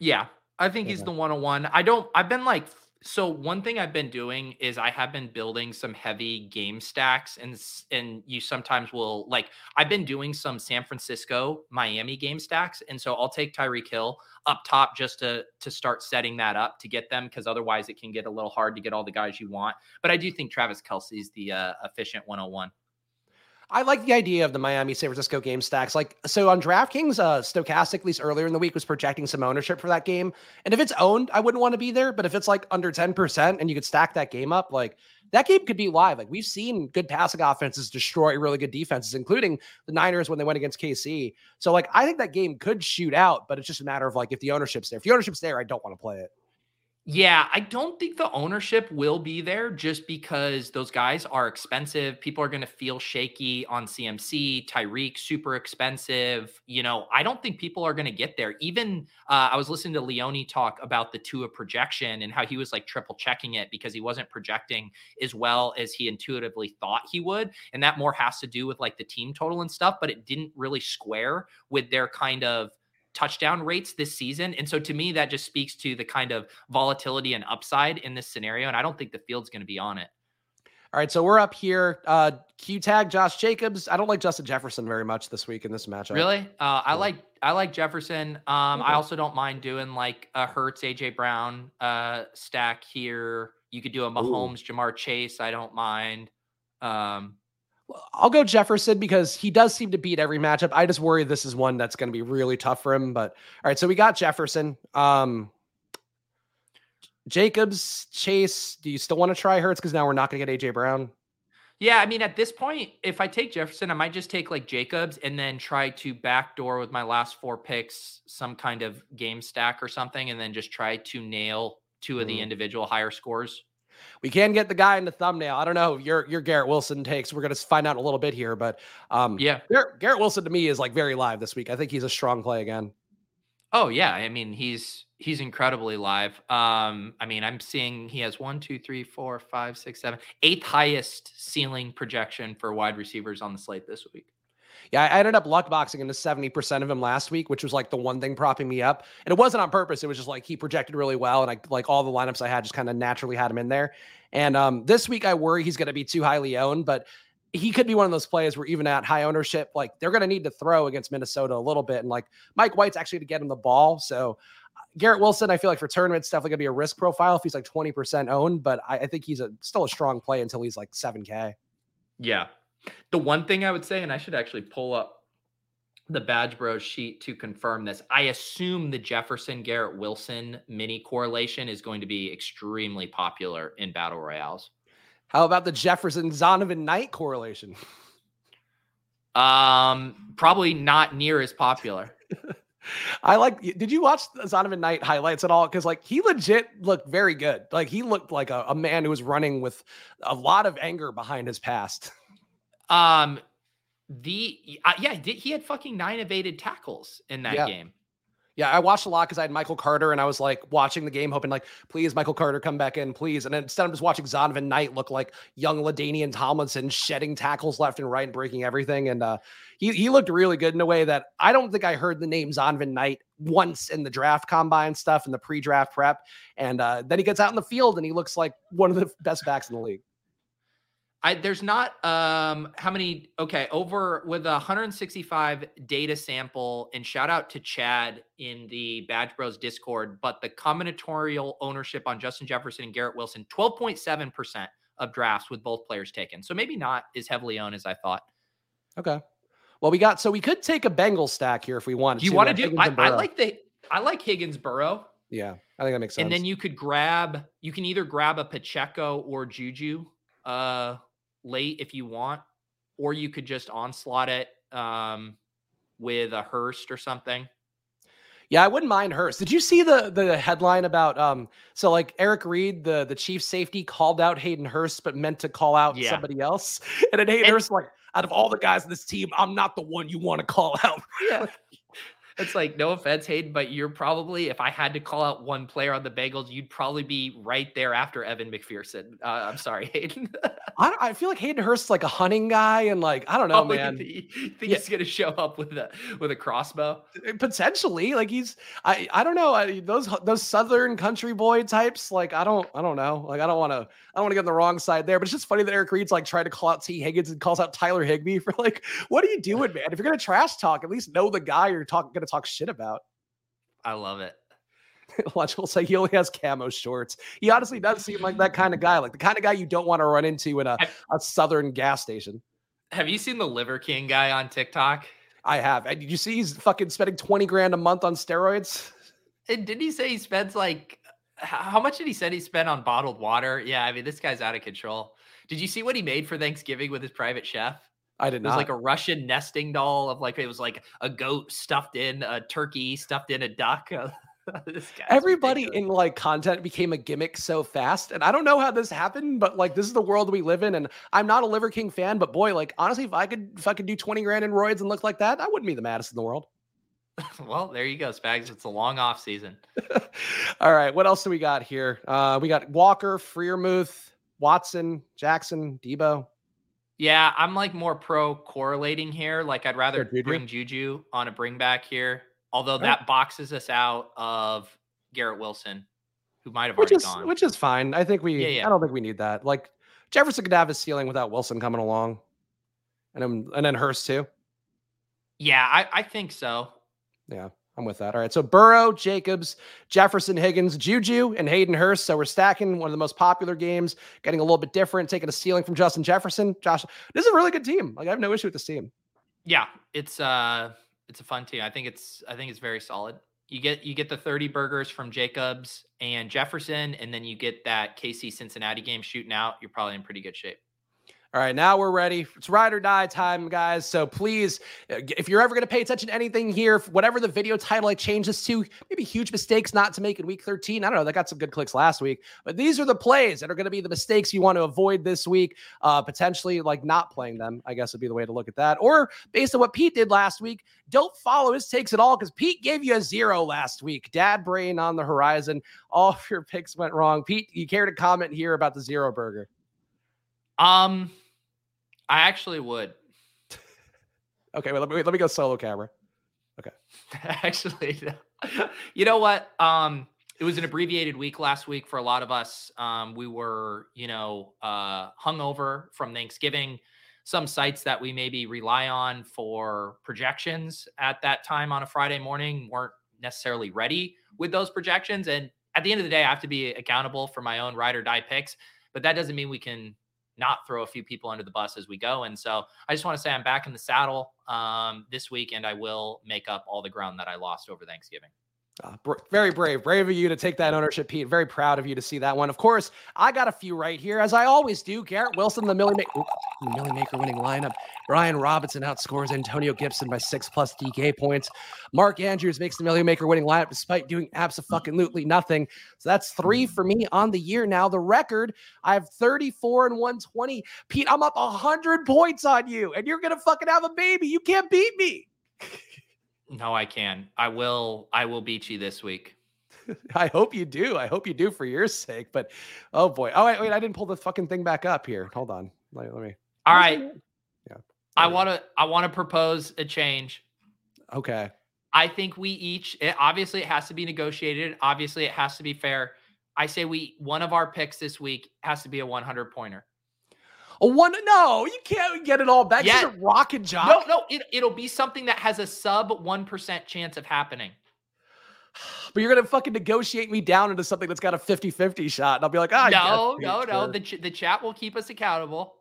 Yeah, I think he's the 101. I don't. I've been like so one thing I've been doing is I have been building some heavy game stacks and and you sometimes will like I've been doing some San Francisco Miami game stacks and so I'll take Tyreek Hill up top just to to start setting that up to get them because otherwise it can get a little hard to get all the guys you want. But I do think Travis Kelce is the uh, efficient 101. I like the idea of the Miami San Francisco game stacks. Like, so on DraftKings, uh, Stokastic, at least earlier in the week, was projecting some ownership for that game. And if it's owned, I wouldn't want to be there. But if it's like under 10% and you could stack that game up, like that game could be live. Like, we've seen good passing offenses destroy really good defenses, including the Niners when they went against KC. So, like, I think that game could shoot out, but it's just a matter of like if the ownership's there. If the ownership's there, I don't want to play it. Yeah, I don't think the ownership will be there just because those guys are expensive. People are going to feel shaky on CMC, Tyreek, super expensive. You know, I don't think people are going to get there. Even uh, I was listening to Leone talk about the Tua projection and how he was like triple checking it because he wasn't projecting as well as he intuitively thought he would. And that more has to do with like the team total and stuff, but it didn't really square with their kind of touchdown rates this season. And so to me, that just speaks to the kind of volatility and upside in this scenario. And I don't think the field's going to be on it. All right, so we're up here. Uh, Q tag Josh Jacobs. I don't like Justin Jefferson very much this week in this matchup. Really? Uh, I like I like Jefferson. Um, okay. I also don't mind doing like a Hurts AJ Brown uh, stack here. You could do a Mahomes Ooh. Ja'Marr Chase. I don't mind. Um, I'll go Jefferson because he does seem to beat every matchup. I just worry this is one that's going to be really tough for him. But all right, so we got Jefferson. Um, Jacobs, Chase. Do you still want to try Hurts? Because now we're not going to get AJ Brown. Yeah, I mean, at this point, if I take Jefferson, I might just take like Jacobs and then try to backdoor with my last four picks some kind of game stack or something, and then just try to nail two of the mm. individual higher scores. We can get the guy in the thumbnail. I don't know your your Garrett Wilson takes. We're gonna find out a little bit here, but um, yeah, Garrett, Garrett Wilson to me is like very live this week. I think he's a strong play again. Oh yeah, I mean he's he's incredibly live. Um, I mean I'm seeing he has one, two, three, four, five, six, seven, eighth highest ceiling projection for wide receivers on the slate this week. Yeah, I ended up luck boxing into 70% of him last week, which was like the one thing propping me up. And it wasn't on purpose. It was just like he projected really well. And I like all the lineups I had just kind of naturally had him in there. And um, this week I worry he's going to be too highly owned, but he could be one of those players where even at high ownership, like they're going to need to throw against Minnesota a little bit. And like Mike White's actually to get him the ball. So uh, Garrett Wilson, I feel like for tournaments, definitely going to be a risk profile if he's like 20% owned, but I, I think he's a still a strong play until he's like 7K. Yeah. The one thing I would say, and I should actually pull up the Badge bro sheet to confirm this. I assume the Jefferson Garrett Wilson mini correlation is going to be extremely popular in battle royales. How about the Jefferson Zonovan Knight correlation? Um, probably not near as popular. I like. Did you watch Zonovan Knight highlights at all? Because like he legit looked very good. Like he looked like a, a man who was running with a lot of anger behind his past. Um, the uh, yeah, he had fucking nine evaded tackles in that yeah. game. Yeah, I watched a lot because I had Michael Carter and I was like watching the game, hoping like, please, Michael Carter, come back in, please. And instead, I'm just watching Zonovan Knight look like young LaDainian Tomlinson, shedding tackles left and right and breaking everything. And uh, he he looked really good in a way that I don't think I heard the name Zonovan Knight once in the draft combine stuff and the pre-draft prep. And uh, then he gets out in the field and he looks like one of the best backs in the league. I there's not um how many okay over with a 165 data sample and shout out to Chad in the Badge Bros Discord, but the combinatorial ownership on Justin Jefferson and Garrett Wilson 12.7 percent of drafts with both players taken, so maybe not as heavily owned as I thought. Okay, well we got so we could take a Bengal stack here if we want. You want to do? I, I like the I like Higgins Burrow. Yeah, I think that makes sense. And then you could grab you can either grab a Pacheco or Juju uh, late if you want, or you could just onslaught it um, with a Hurst or something. Yeah, I wouldn't mind Hurst. Did you see the the headline about um so like Eric Reid, the the chief safety, called out Hayden Hurst, but meant to call out yeah. somebody else. And then Hayden and, Hurst like, out of all the guys in this team, I'm not the one you want to call out. Yeah. It's like no offense, Hayden, but you're probably if I had to call out one player on the Bengals, you'd probably be right there after Evan McPherson. Uh, I'm sorry, Hayden. I, I, feel like Hayden Hurst's like a hunting guy, and like I don't know, oh, man. You think yeah. he's gonna show up with a with a crossbow? Uh, potentially, like he's I I don't know I, those those Southern country boy types. Like I don't I don't know. Like I don't want to I don't want to get on the wrong side there. But it's just funny that Eric Reid's like trying to call out T. Higgins and calls out Tyler Higbee for like what are you doing, man? If you're gonna trash talk, at least know the guy you're talking gonna talk shit about. I love it. Watch will say he only has camo shorts. He honestly does seem like that kind of guy, like the kind of guy you don't want to run into in a, a southern gas station. Have you seen the Liver King guy on TikTok? I have. Did you see he's fucking spending 20 grand a month on steroids? And didn't he say he spends like how much did he said he spent on bottled water? Yeah, I mean this guy's out of control. Did you see what he made for Thanksgiving with his private chef? I did not. It was like a Russian nesting doll of like it was like a goat stuffed in a turkey, stuffed in a duck. Everybody ridiculous. in like content became a gimmick so fast, and I don't know how this happened, but like this is the world we live in. And I'm not a Liver King fan, but boy, like honestly, if I could if I could do 20 grand in roids and look like that, I wouldn't be the maddest in the world. well, there you go, Spags. It's a long off season. All right, what else do we got here? Uh, we got Walker, Freiermuth, Watson, Jackson, Deebo. Yeah, I'm like more pro correlating here. Like I'd rather Juju. bring Juju on a bring back here, although that boxes us out of Garrett Wilson, who might have which already is, gone. Which is fine. I think we. Yeah, yeah. I don't think we need that. Like Jefferson could have his ceiling without Wilson coming along, and then and then Hurst too. Yeah, I, I think so. Yeah. I'm with that. All right. So Burrow, Jacobs, Jefferson, Higgins, Juju, and Hayden Hurst. So we're stacking one of the most popular games, getting a little bit different, taking a ceiling from Justin Jefferson. Josh, this is a really good team. Like I have no issue with this team. Yeah, it's uh it's a fun team. I think it's I think it's very solid. You get you get the 30 burgers from Jacobs and Jefferson, and then you get that KC Cincinnati game shooting out. You're probably in pretty good shape. All right, now we're ready. It's ride or die time, guys. So please, uh, if you're ever going to pay attention to anything here, whatever the video title I change this to, maybe huge mistakes not to make in week 13. I don't know. They got some good clicks last week, but these are the plays that are going to be the mistakes you want to avoid this week. Uh, potentially, like not playing them, I guess would be the way to look at that. Or based on what Pete did last week, don't follow his takes at all because Pete gave you a zero last week. Dad brain on the horizon. All of your picks went wrong. Pete, you care to comment here about the zero burger? Um, I actually would. okay, well, let me let me go solo camera. Okay. actually, you know what? Um, it was an abbreviated week last week for a lot of us. Um, we were, you know, uh, hungover from Thanksgiving. Some sites that we maybe rely on for projections at that time on a Friday morning weren't necessarily ready with those projections. And at the end of the day, I have to be accountable for my own ride or die picks. But that doesn't mean we can not throw a few people under the bus as we go. And so I just want to say I'm back in the saddle um, this week, and I will make up all the ground that I lost over Thanksgiving. Uh, br- very brave, brave of you to take that ownership, Pete. Very proud of you to see that one. Of course, I got a few right here, as I always do. Garrett Wilson, the Millie, Ma- Milly Maker winning lineup. Brian Robinson outscores Antonio Gibson by six plus DK points. Mark Andrews makes the Milly Maker winning lineup despite doing absolutely nothing. So that's three for me on the year now. The record, I have 34 and 120. Pete, I'm up 100 points on you, and you're going to fucking have a baby. You can't beat me. No, I can. I will. I will beat you this week. I hope you do. I hope you do for your sake. But oh boy. Oh wait, wait. I didn't pull the fucking thing back up here. Hold on. Let, let me. All right. Yeah. I want to. I want to propose a change. Okay. I think we each. It, obviously, it has to be negotiated. Obviously, it has to be fair. I say we. One of our picks this week has to be a 100 pointer. A one? No, you can't get it all back. Yeah. a rocket job. No, no, it, it'll be something that has a sub one percent chance of happening. But you're gonna fucking negotiate me down into something that's got a 50-50 shot, and I'll be like, ah, oh, no, no, no. The ch- the chat will keep us accountable.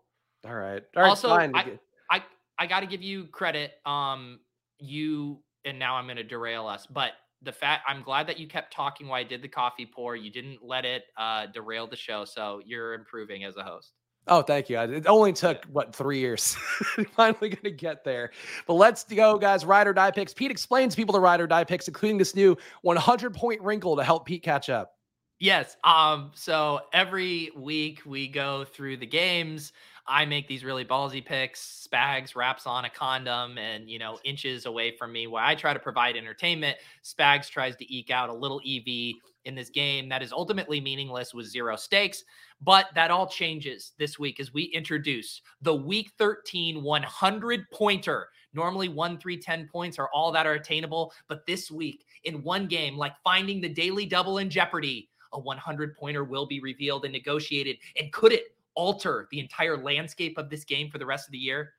All right. All right. Also, fine. I, I I got to give you credit. Um, you and now I'm gonna derail us, but the fact I'm glad that you kept talking while I did the coffee pour. You didn't let it uh, derail the show, so you're improving as a host. Oh, thank you. It only took what three years. Finally going to get there. But let's go, guys. Ride or die picks. Pete explains people to ride or die picks, including this new 100 point wrinkle to help Pete catch up. Yes. Um. So every week we go through the games. I make these really ballsy picks. Spags wraps on a condom and you know inches away from me, where I try to provide entertainment. Spags tries to eke out a little EV in this game that is ultimately meaningless with zero stakes. But that all changes this week as we introduce the week 13 100 pointer. Normally, one, three, 10 points are all that are attainable. But this week, in one game, like finding the daily double in Jeopardy, a 100 pointer will be revealed and negotiated. And could it alter the entire landscape of this game for the rest of the year?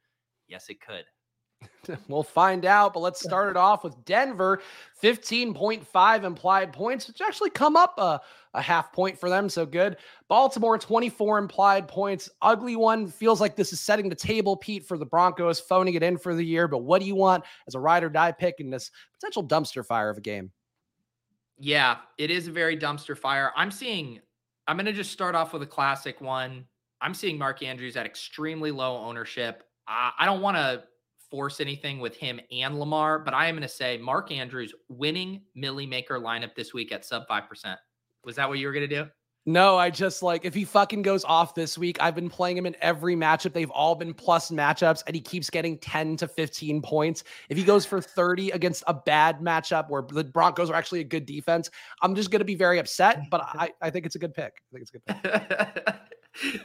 Yes, it could. we'll find out, but let's start it off with Denver 15.5 implied points, which actually come up a, a half point for them. So good. Baltimore 24 implied points. Ugly one. Feels like this is setting the table, Pete, for the Broncos, phoning it in for the year. But what do you want as a ride or die pick in this potential dumpster fire of a game? Yeah, it is a very dumpster fire. I'm seeing, I'm going to just start off with a classic one. I'm seeing Mark Andrews at extremely low ownership. I, I don't want to force anything with him and Lamar, but I am going to say Mark Andrews winning Milly Maker lineup this week at sub 5%. Was that what you were going to do? No, I just like if he fucking goes off this week, I've been playing him in every matchup. They've all been plus matchups, and he keeps getting 10 to 15 points. If he goes for 30 against a bad matchup where the Broncos are actually a good defense, I'm just going to be very upset, but I, I think it's a good pick. I think it's a good pick.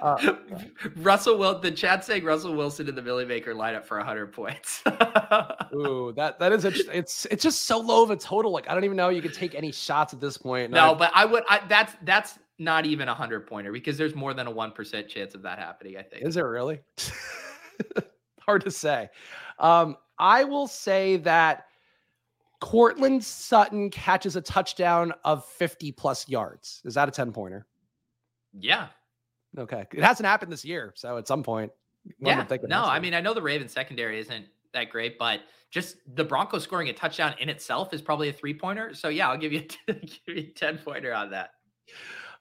Uh, Russell Will the chat saying Russell Wilson in the Milly Maker lineup for 100 points. Ooh, that that is a, it's it's just so low of a total. Like I don't even know you could take any shots at this point. No, I, but I would. I, that's that's not even a hundred pointer because there's more than a one percent chance of that happening. I think. Is it really? Hard to say. Um, I will say that Courtland Sutton catches a touchdown of 50 plus yards. Is that a 10 pointer? Yeah, Okay. It hasn't happened this year. So at some point, yeah. No, I mean, I know the Ravens secondary isn't that great, but just the Broncos scoring a touchdown in itself is probably a three pointer. So yeah, I'll give you, give you a 10 pointer on that.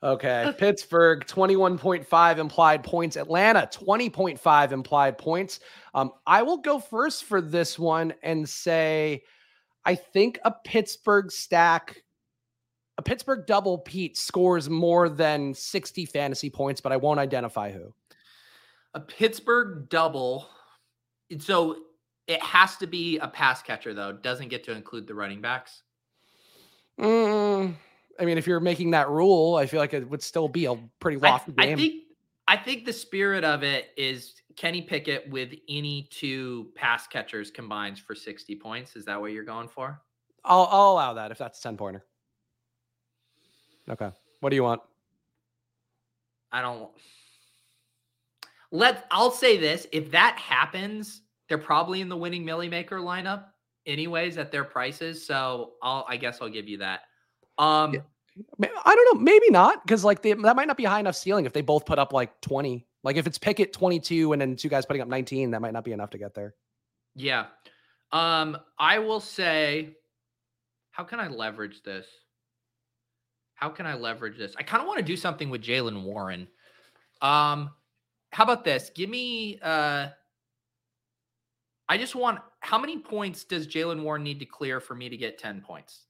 Okay. Pittsburgh, 21.5 implied points. Atlanta, 20.5 implied points. Um, I will go first for this one and say, I think a Pittsburgh stack a Pittsburgh double Pete scores more than 60 fantasy points, but I won't identify who. A Pittsburgh double. So it has to be a pass catcher, though. Doesn't get to include the running backs. Mm, I mean, if you're making that rule, I feel like it would still be a pretty lofty I, game. I think I think the spirit of it is Kenny Pickett with any two pass catchers combines for 60 points. Is that what you're going for? I'll, I'll allow that if that's a 10 pointer. Okay. What do you want? I don't. Let I'll say this: if that happens, they're probably in the winning Milly Maker lineup, anyways, at their prices. So I'll, I guess, I'll give you that. Um, yeah. I don't know, maybe not, because like they, that might not be high enough ceiling if they both put up like twenty. Like if it's Pickett twenty two and then two guys putting up nineteen, that might not be enough to get there. Yeah. Um, I will say, how can I leverage this? How can I leverage this? I kind of want to do something with Jaylen Warren. Um, how about this? Give me uh I just want how many points does Jaylen Warren need to clear for me to get 10 points?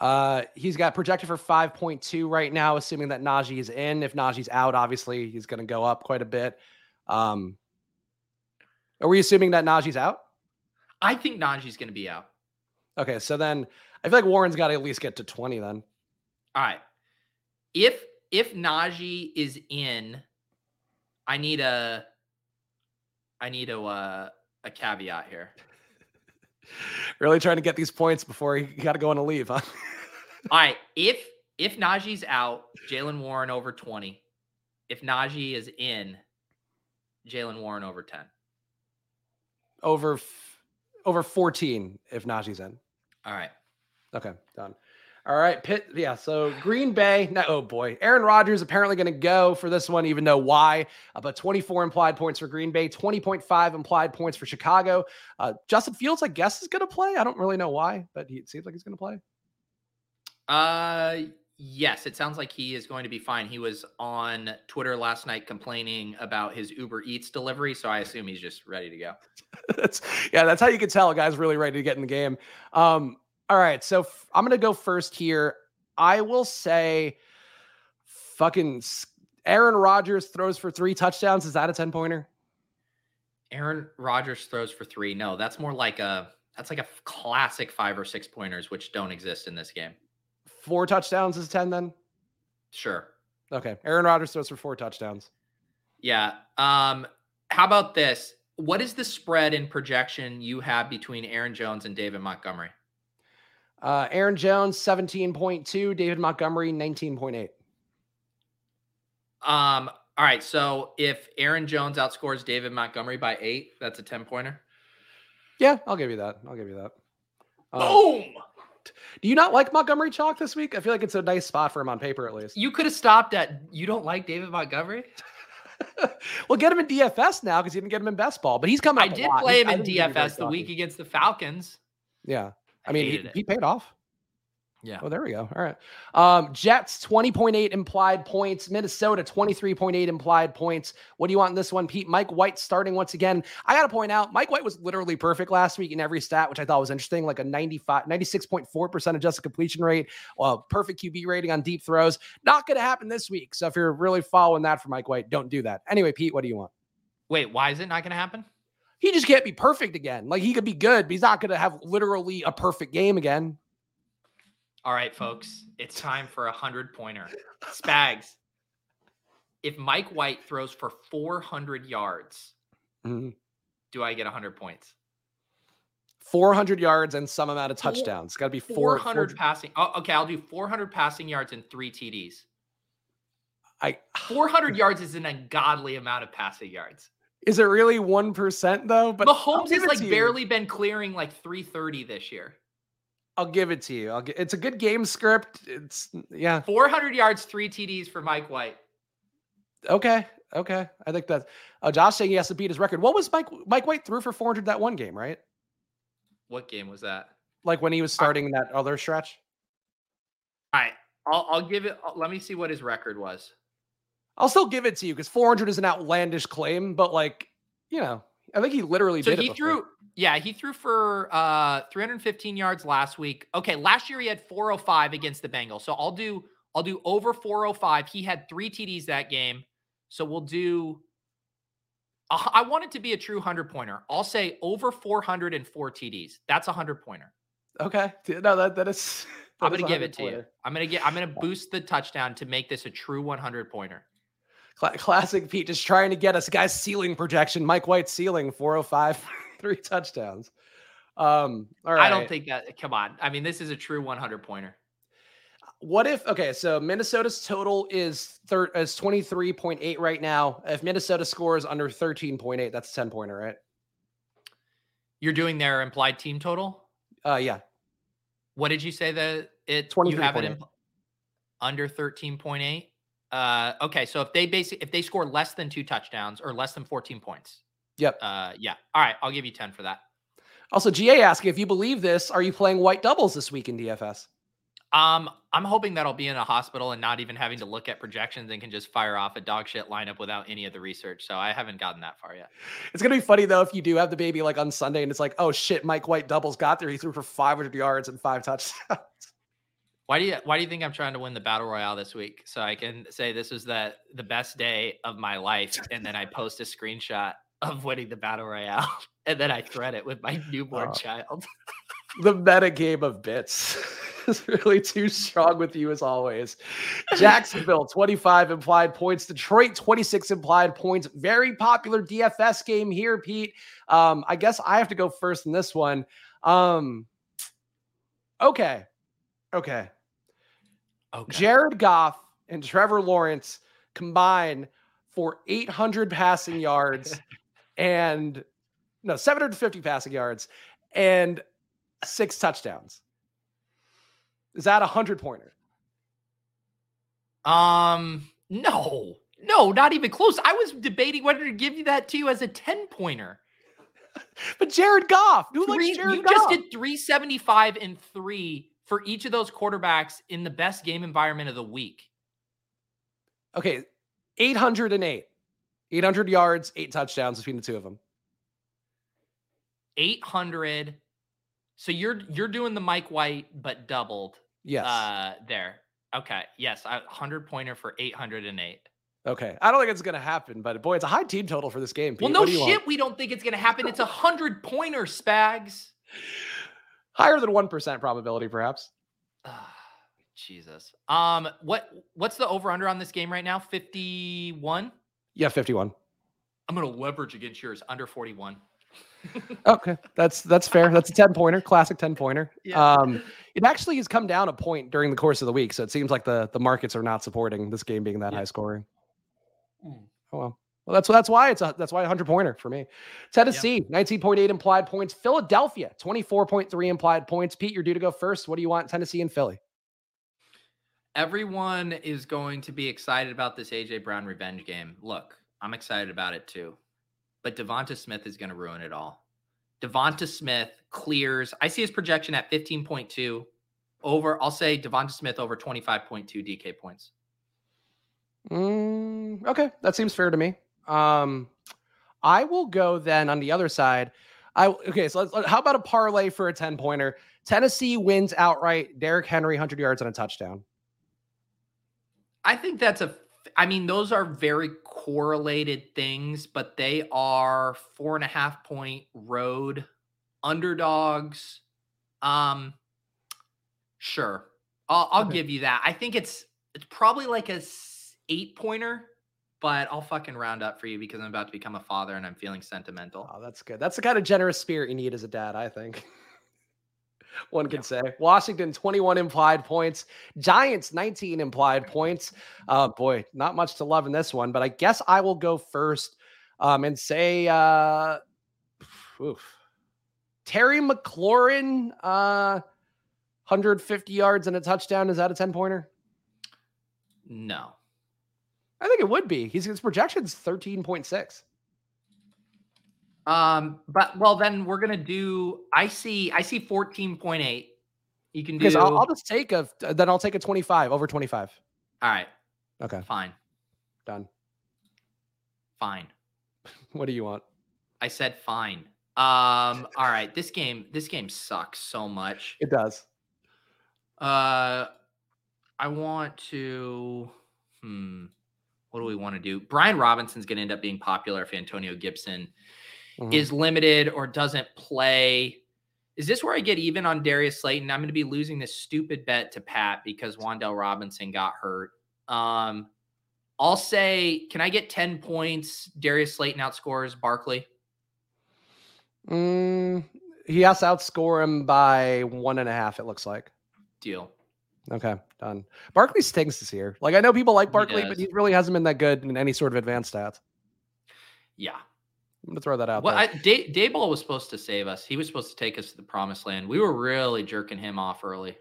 Uh, he's got projected for 5.2 right now, assuming that Najee is in. If Najee's out, obviously he's going to go up quite a bit. Um, are we assuming that Najee's out? I think Najee's going to be out. Okay, so then I feel like Warren's got to at least get to 20 then. All right. If if Najee is in, I need a I need a uh, a caveat here. really trying to get these points before he got to go on a leave, huh? All right. If if Najee's out, Jaylen Warren over 20. If Najee is in, Jaylen Warren over 10. Over over 14 if Najee's in. All right. Okay, done. All right, Pitt. Yeah, so Green Bay. No, oh boy, Aaron Rodgers apparently going to go for this one, even though why? Uh, but 24 implied points for Green Bay, 20.5 implied points for Chicago. Uh, Justin Fields, I guess, is going to play. I don't really know why, but he, it seems like he's going to play. Uh, Yes, it sounds like he is going to be fine. He was on Twitter last night complaining about his Uber Eats delivery, so I assume he's just ready to go. that's yeah, that's how you can tell a guy's really ready to get in the game. Um, all right, so f- I'm gonna go first here. I will say, fucking Aaron Rodgers throws for three touchdowns. Is that a ten pointer? Aaron Rodgers throws for three. No, that's more like a that's like a classic five or six pointers, which don't exist in this game four touchdowns is 10 then? Sure. Okay. Aaron Rodgers throws for four touchdowns. Yeah. Um, how about this? What is the spread in projection you have between Aaron Jones and David Montgomery? Uh, Aaron Jones, 17.2, David Montgomery, 19.8. Um, all right. So if Aaron Jones outscores David Montgomery by eight, that's a 10 pointer. Yeah, I'll give you that. I'll give you that. Um, Boom. Do you not like Montgomery Chalk this week? I feel like it's a nice spot for him on paper, at least. You could have stopped at you don't like David Montgomery. well, get him in DFS now because you didn't get him in best ball, but he's coming. I did play him in DFS the week against the Falcons. Yeah, I, I mean he, he, paid off. Yeah. Oh, there we go. All right. Um, Jets 20.8 implied points. Minnesota 23.8 implied points. What do you want in this one, Pete? Mike White starting once again. I got to point out, Mike White was literally perfect last week in every stat, which I thought was interesting, like a 95, 96.4% adjusted completion rate, well, perfect QB rating on deep throws. Not going to happen this week. So if you're really following that for Mike White, don't do that. Anyway, Pete, what do you want? Wait, why is it not going to happen? He just can't be perfect again. Like he could be good, but he's not going to have literally a perfect game again. All right, folks, it's time for a hundred pointer. Spags. If Mike White throws for 400 yards, mm-hmm. do I get 100 points? 400 yards and some amount of touchdowns. It's got to be 400 passing. Oh, okay, I'll do 400 passing yards and three TDs. I 400 yards is an ungodly amount of passing yards. Is it really one percent though? But Mahomes has like barely been clearing like 330 this year. I'll give it to you. I'll get, it's a good game script. It's yeah. 400 yards, three TDs for Mike White. Okay. Okay. I think that uh, Josh saying he has to beat his record. What was Mike Mike White threw for 400 that one game, right? What game was that? Like when he was starting that other stretch? All right. I'll, I'll give it. Let me see what his record was. I'll still give it to you because 400 is an outlandish claim, but like, you know, I think he literally so did. he threw. Yeah, he threw for uh 315 yards last week. Okay, last year he had 405 against the Bengals. So I'll do I'll do over 405. He had three TDs that game. So we'll do. I want it to be a true hundred pointer. I'll say over 404 TDs. That's a hundred pointer. Okay. No, that that is. That I'm gonna give it to pointer. you. I'm gonna get. I'm gonna boost the touchdown to make this a true 100 pointer. Classic Pete just trying to get us guys ceiling projection. Mike White ceiling 405, three touchdowns. Um, all right. I don't think that. Come on. I mean, this is a true 100 pointer. What if okay, so Minnesota's total is thir- is 23.8 right now. If Minnesota scores under 13.8, that's a 10 pointer, right? You're doing their implied team total? Uh yeah. What did you say that it 23. you have it impl- under 13.8? Uh, okay, so if they basically if they score less than two touchdowns or less than 14 points. Yep. Uh, yeah. All right, I'll give you 10 for that. Also, GA asking if you believe this, are you playing white doubles this week in DFS? Um, I'm hoping that I'll be in a hospital and not even having to look at projections and can just fire off a dog shit lineup without any of the research. So I haven't gotten that far yet. It's gonna be funny though if you do have the baby like on Sunday and it's like, oh shit, Mike White doubles got there. He threw for 500 yards and five touchdowns. Why do you why do you think I'm trying to win the battle royale this week? So I can say this was the the best day of my life, and then I post a screenshot of winning the battle royale, and then I thread it with my newborn oh. child. the meta game of bits is really too strong with you as always. Jacksonville 25 implied points, Detroit 26 implied points. Very popular DFS game here, Pete. Um, I guess I have to go first in this one. Um, okay. Okay. Okay. Jared Goff and Trevor Lawrence combine for 800 passing yards and no 750 passing yards and six touchdowns. Is that a hundred pointer? Um, no, no, not even close. I was debating whether to give you that to you as a 10 pointer. but Jared Goff, who three, Jared you Goff? just did 375 and three for each of those quarterbacks in the best game environment of the week. Okay, 808. 800 yards, eight touchdowns between the two of them. 800. So you're you're doing the Mike White but doubled. Yes. Uh there. Okay. Yes, a 100 pointer for 808. Okay. I don't think it's going to happen, but boy, it's a high team total for this game. Pete. Well, no shit, want? we don't think it's going to happen. It's a 100 pointer, Spags. Higher than 1% probability perhaps. Jesus. Um what what's the over under on this game right now? 51? Yeah, 51. I'm going to leverage against yours under 41. okay, that's that's fair. That's a 10 pointer, classic 10 pointer. Yeah. Um it actually has come down a point during the course of the week, so it seems like the the markets are not supporting this game being that yeah. high scoring. Mm. Oh well. Well, that's that's why it's a that's why a hundred pointer for me. Tennessee, nineteen point eight implied points. Philadelphia, twenty four point three implied points. Pete, you're due to go first. What do you want, Tennessee and Philly? Everyone is going to be excited about this AJ Brown revenge game. Look, I'm excited about it too, but Devonta Smith is going to ruin it all. Devonta Smith clears. I see his projection at 15.2 over. I'll say Devonta Smith over 25.2 DK points. Mm, okay, that seems fair to me. Um, I will go then on the other side. I okay. So let's, how about a parlay for a ten pointer? Tennessee wins outright. Derrick Henry, hundred yards and a touchdown. I think that's a. I mean, those are very correlated things, but they are four and a half point road underdogs. Um, sure, I'll, I'll okay. give you that. I think it's it's probably like a eight pointer, but I'll fucking round up for you because I'm about to become a father and I'm feeling sentimental. Oh, that's good. That's the kind of generous spirit you need as a dad, I think. One can yeah. say Washington 21 implied points, Giants 19 implied points. Uh, boy, not much to love in this one, but I guess I will go first um, and say, uh, oof. Terry McLaurin, uh, 150 yards and a touchdown. Is that a 10 pointer? No. I think it would be. He's his projection's 13.6. Um, but well, then we're gonna do. I see. I see 14.8. You can do. Because I'll, I'll, just take a. Then I'll take a 25 over 25. All right. Okay. Fine. Done. Fine. what do you want? I said fine. Um. all right. This game. This game sucks so much. It does. Uh, I want to. Hmm what do we want to do? Brian Robinson's going to end up being popular if Antonio Gibson mm-hmm. is limited or doesn't play. Is this where I get even on Darius Slayton? I'm going to be losing this stupid bet to Pat because Wan'Dale Robinson got hurt. Um, I'll say, can I get 10 points? Darius Slayton outscores Barkley. Mm, he has to outscore him by one and a half, it looks like. Deal. Okay, done. Barkley stinks this year. Like I know people like Barkley, he but he really hasn't been that good in any sort of advanced stats. Yeah. I'm gonna throw that out. Well, there. I, Day, Daboll was supposed to save us. He was supposed to take us to the promised land. We were really jerking him off early.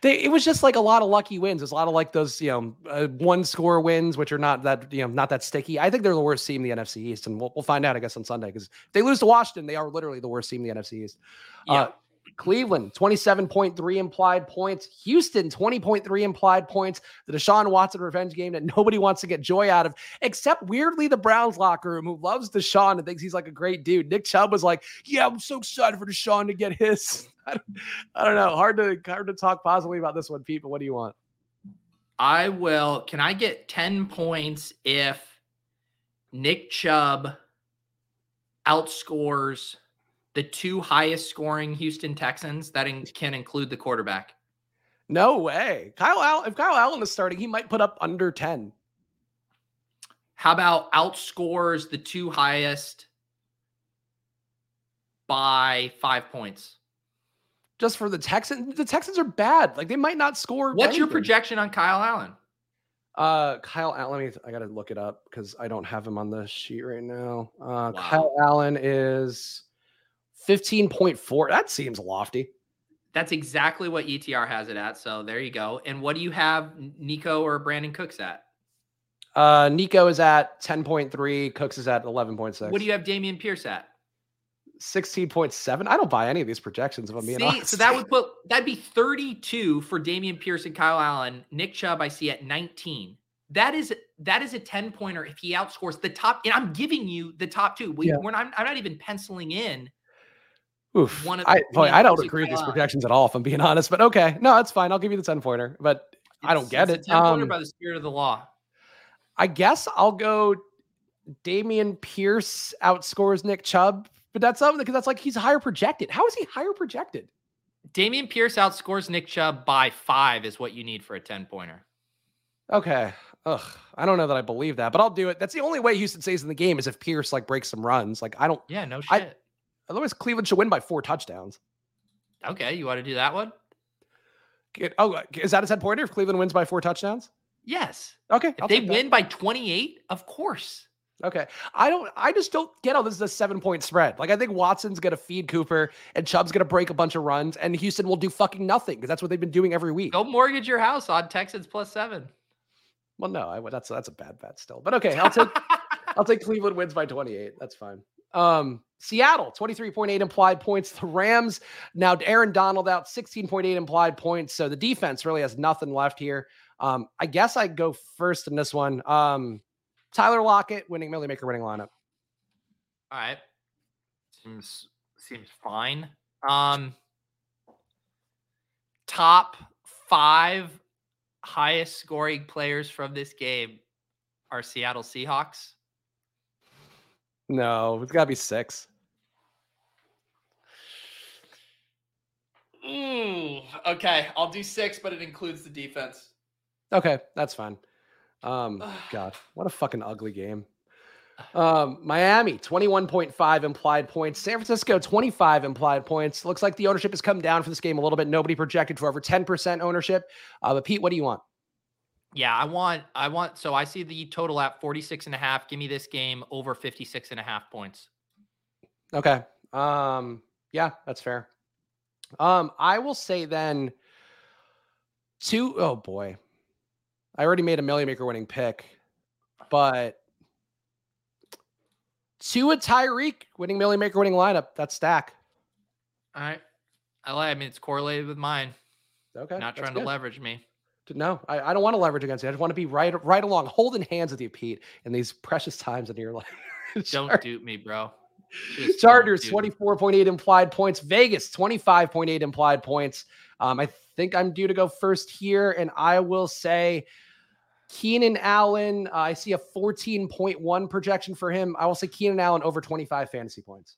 They, it was just like a lot of lucky wins. It's a lot of like those, you know, uh, one score wins, which are not that, you know, not that sticky. I think they're the worst team in the NFC East, and we'll, we'll find out, I guess, on Sunday because if they lose to Washington, they are literally the worst team in the NFC East. Yeah. Uh, Cleveland, 27.3 implied points. Houston, 20.3 implied points. The Deshaun Watson revenge game that nobody wants to get joy out of, except weirdly the Browns locker room, who loves Deshaun and thinks he's like a great dude. Nick Chubb was like, Yeah, I'm so excited for Deshaun to get his. I don't, I don't know. Hard to hard to talk positively about this one, people. What do you want? I will. Can I get 10 points if Nick Chubb outscores the two highest scoring Houston Texans that in, can include the quarterback. No way. Kyle Allen, if Kyle Allen is starting, he might put up under 10. How about outscores the two highest by five points? Just for the Texans, the Texans are bad. Like they might not score. What's anything. your projection on Kyle Allen? Uh, Kyle Allen. Let me, I gotta look it up because I don't have him on the sheet right now. Uh, wow. Kyle Allen is 15.4. That seems lofty. That's exactly what ETR has it at. So there you go. And what do you have Nico or Brandin Cooks at? Uh, Nico is at 10.3. Cooks is at 11.6. What do you have Dameon Pierce at? 16.7. I don't buy any of these projections if I'm being See, honest. so that would put that'd be 32 for Dameon Pierce and Kyle Allen. Nick Chubb, I see at 19. That is that is a 10 pointer if he outscores the top. And I'm giving you the top two. We, Yeah. We're not, I'm not even penciling in. Oof. one of I, boy, I don't agree with these projections at all, if I'm being honest. But okay, no, that's fine. I'll give you the 10 pointer. But I don't get it's it. 10 pointer Um, by the spirit of the law. I guess I'll go Dameon Pierce outscores Nick Chubb, but that's something because that's like he's higher projected. How is he higher projected? Dameon Pierce outscores Nick Chubb by five is what you need for a 10 pointer. Okay. Ugh. I don't know that I believe that, but I'll do it. That's the only way Houston stays in the game is if Pierce like breaks some runs. Like I don't Yeah, no I- shit. Otherwise Cleveland should win by four touchdowns. okay, you want to do that one? Get- oh, is that a 10 pointer if Cleveland wins by four touchdowns? Yes. Okay. If I'll they win by 28, of course. Okay. I don't I just don't get how this is a seven point spread. Like I think Watson's gonna feed Cooper and Chubb's gonna break a bunch of runs and Houston will do fucking nothing because that's what they've been doing every week. Go mortgage your house on Texans plus seven. Well, no, I, that's that's a bad bet still. But okay, I'll take I'll take Cleveland wins by 28. That's fine. Um, Seattle, 23.8 implied points. The Rams, now Aaron Donald out, 16.8 implied points. So the defense really has nothing left here. Um, I guess I go first in this one. Um, Tyler Lockett winning Milly Maker winning lineup. All right. Seems seems fine. Um top five highest scoring players from this game are Seattle Seahawks. No, it's gotta be six. Ooh, okay. I'll do six, but it includes the defense. Okay, that's fine. Um, God, what a fucking ugly game. Um, Miami, 21.5 implied points. San Francisco, 25 implied points. Looks like the ownership has come down for this game a little bit. Nobody projected for over 10% ownership. Uh, but Pete, what do you want? Yeah, I want I want so I see the total at 46 and a half. Give me this game over 56 and a half points. Okay. Um, yeah, that's fair. Um, I will say then two oh boy. I already made a million maker winning pick, but Tua Tyreek winning million maker winning lineup. That's stack. All right. I I mean it's correlated with mine. Okay. Not trying good. to leverage me. No, I, I don't want to leverage against you. I just want to be right right along, holding hands with you, Pete, in these precious times in your life. Don't dupe me, bro. Chargers 24.8 implied points. Vegas 25.8 implied points. Um, I think I'm due to go first here, and I will say Keenan Allen. Uh, I see a 14.1 projection for him. I will say Keenan Allen over 25 fantasy points.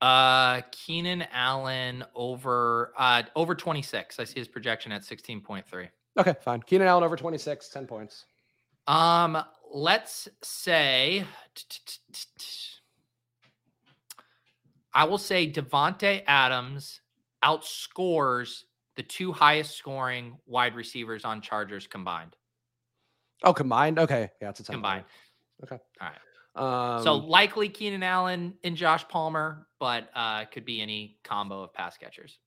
Uh, Keenan Allen over uh over 26. I see his projection at 16.3. Okay, fine. Keenan Allen over 26, 10 points. Um, let's say I will say Davante Adams outscores the two highest scoring wide receivers on Chargers combined. Oh, combined. Okay, yeah, it's a 10 Combined. Okay. All right. Um, so likely Keenan Allen and Josh Palmer, but uh could be any combo of pass catchers.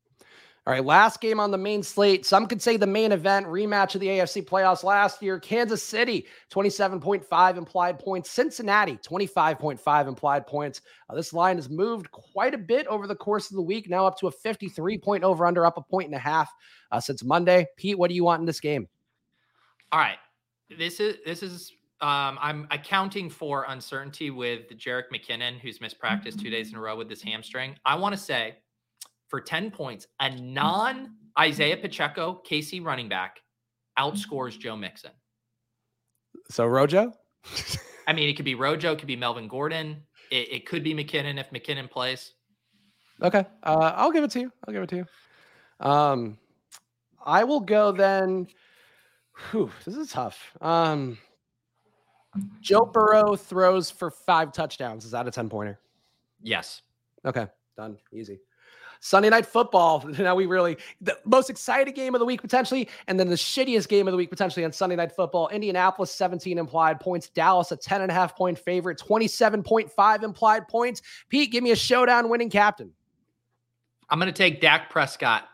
All right, last game on the main slate. Some could say the main event rematch of the AFC playoffs last year. Kansas City, 27.5 implied points. Cincinnati, 25.5 implied points. Uh, this line has moved quite a bit over the course of the week, now up to a 53 point over under, up a point and a half uh, since Monday. Pete, what do you want in this game? All right. This is this is um I'm accounting for uncertainty with Jerick McKinnon, who's missed practice two days in a row with this hamstring. I want to say for 10 points, a non Isaiah Pacheco KC running back outscores Joe Mixon. So, Rojo? I mean, it could be Rojo, it could be Melvin Gordon, it, it could be McKinnon if McKinnon plays. Okay. Uh, I'll give it to you. I'll give it to you. Um, I will go then. Whew, this is tough. Um, Joe Burrow throws for five touchdowns. Is that a 10 pointer? Yes. Okay. Done. Easy. Sunday night football. Now we really the most exciting game of the week potentially, and then the shittiest game of the week potentially on Sunday night football. Indianapolis 17 implied points, Dallas a 10 and a half point favorite, 27.5 implied points. Pete, give me a showdown winning captain. I'm going to take Dak Prescott.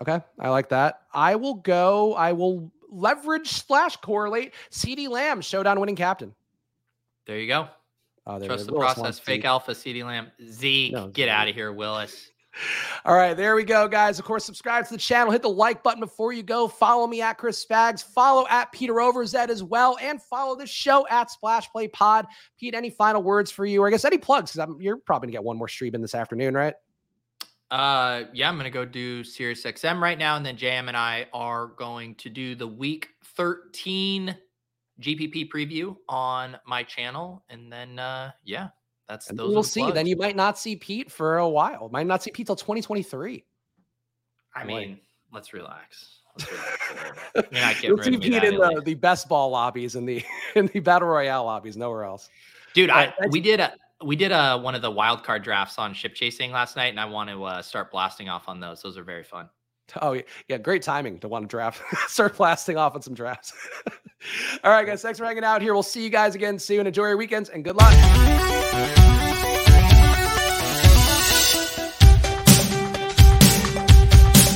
Okay, I like that. I will go. I will leverage slash correlate. CeeDee Lamb showdown winning captain. There you go. Oh, Trust the process. Fake alpha, CeeDee Lamb. Zeke, no, get out of here, Willis. All right, there we go, guys. Of course, subscribe to the channel. Hit the like button before you go. Follow me at Chris Spags. Follow at Peter Overzet as well, and follow the show at Splash Play Pod. Pete, any final words for you, or I guess any plugs? Because you're probably gonna get one more stream in this afternoon, right? Uh, yeah, I'm gonna go do Sirius XM right now, and then JM and I are going to do the Week 13 GPP preview on my channel, and then uh, yeah, that's and those. We'll see. Then you might not see Pete for a while. Might not see Pete till 2023. I mean, let's relax. Let's relax You're You'll see Pete in the, the best ball lobbies and the in the battle royale lobbies, nowhere else. Dude, I we did a we did a one of the wild card drafts on ship chasing last night, and I want to uh, start blasting off on those. Those are very fun. Oh yeah, great timing to want to draft. start blasting off on some drafts. All right, guys. Thanks for hanging out here. We'll see you guys again soon. Enjoy your weekends and good luck.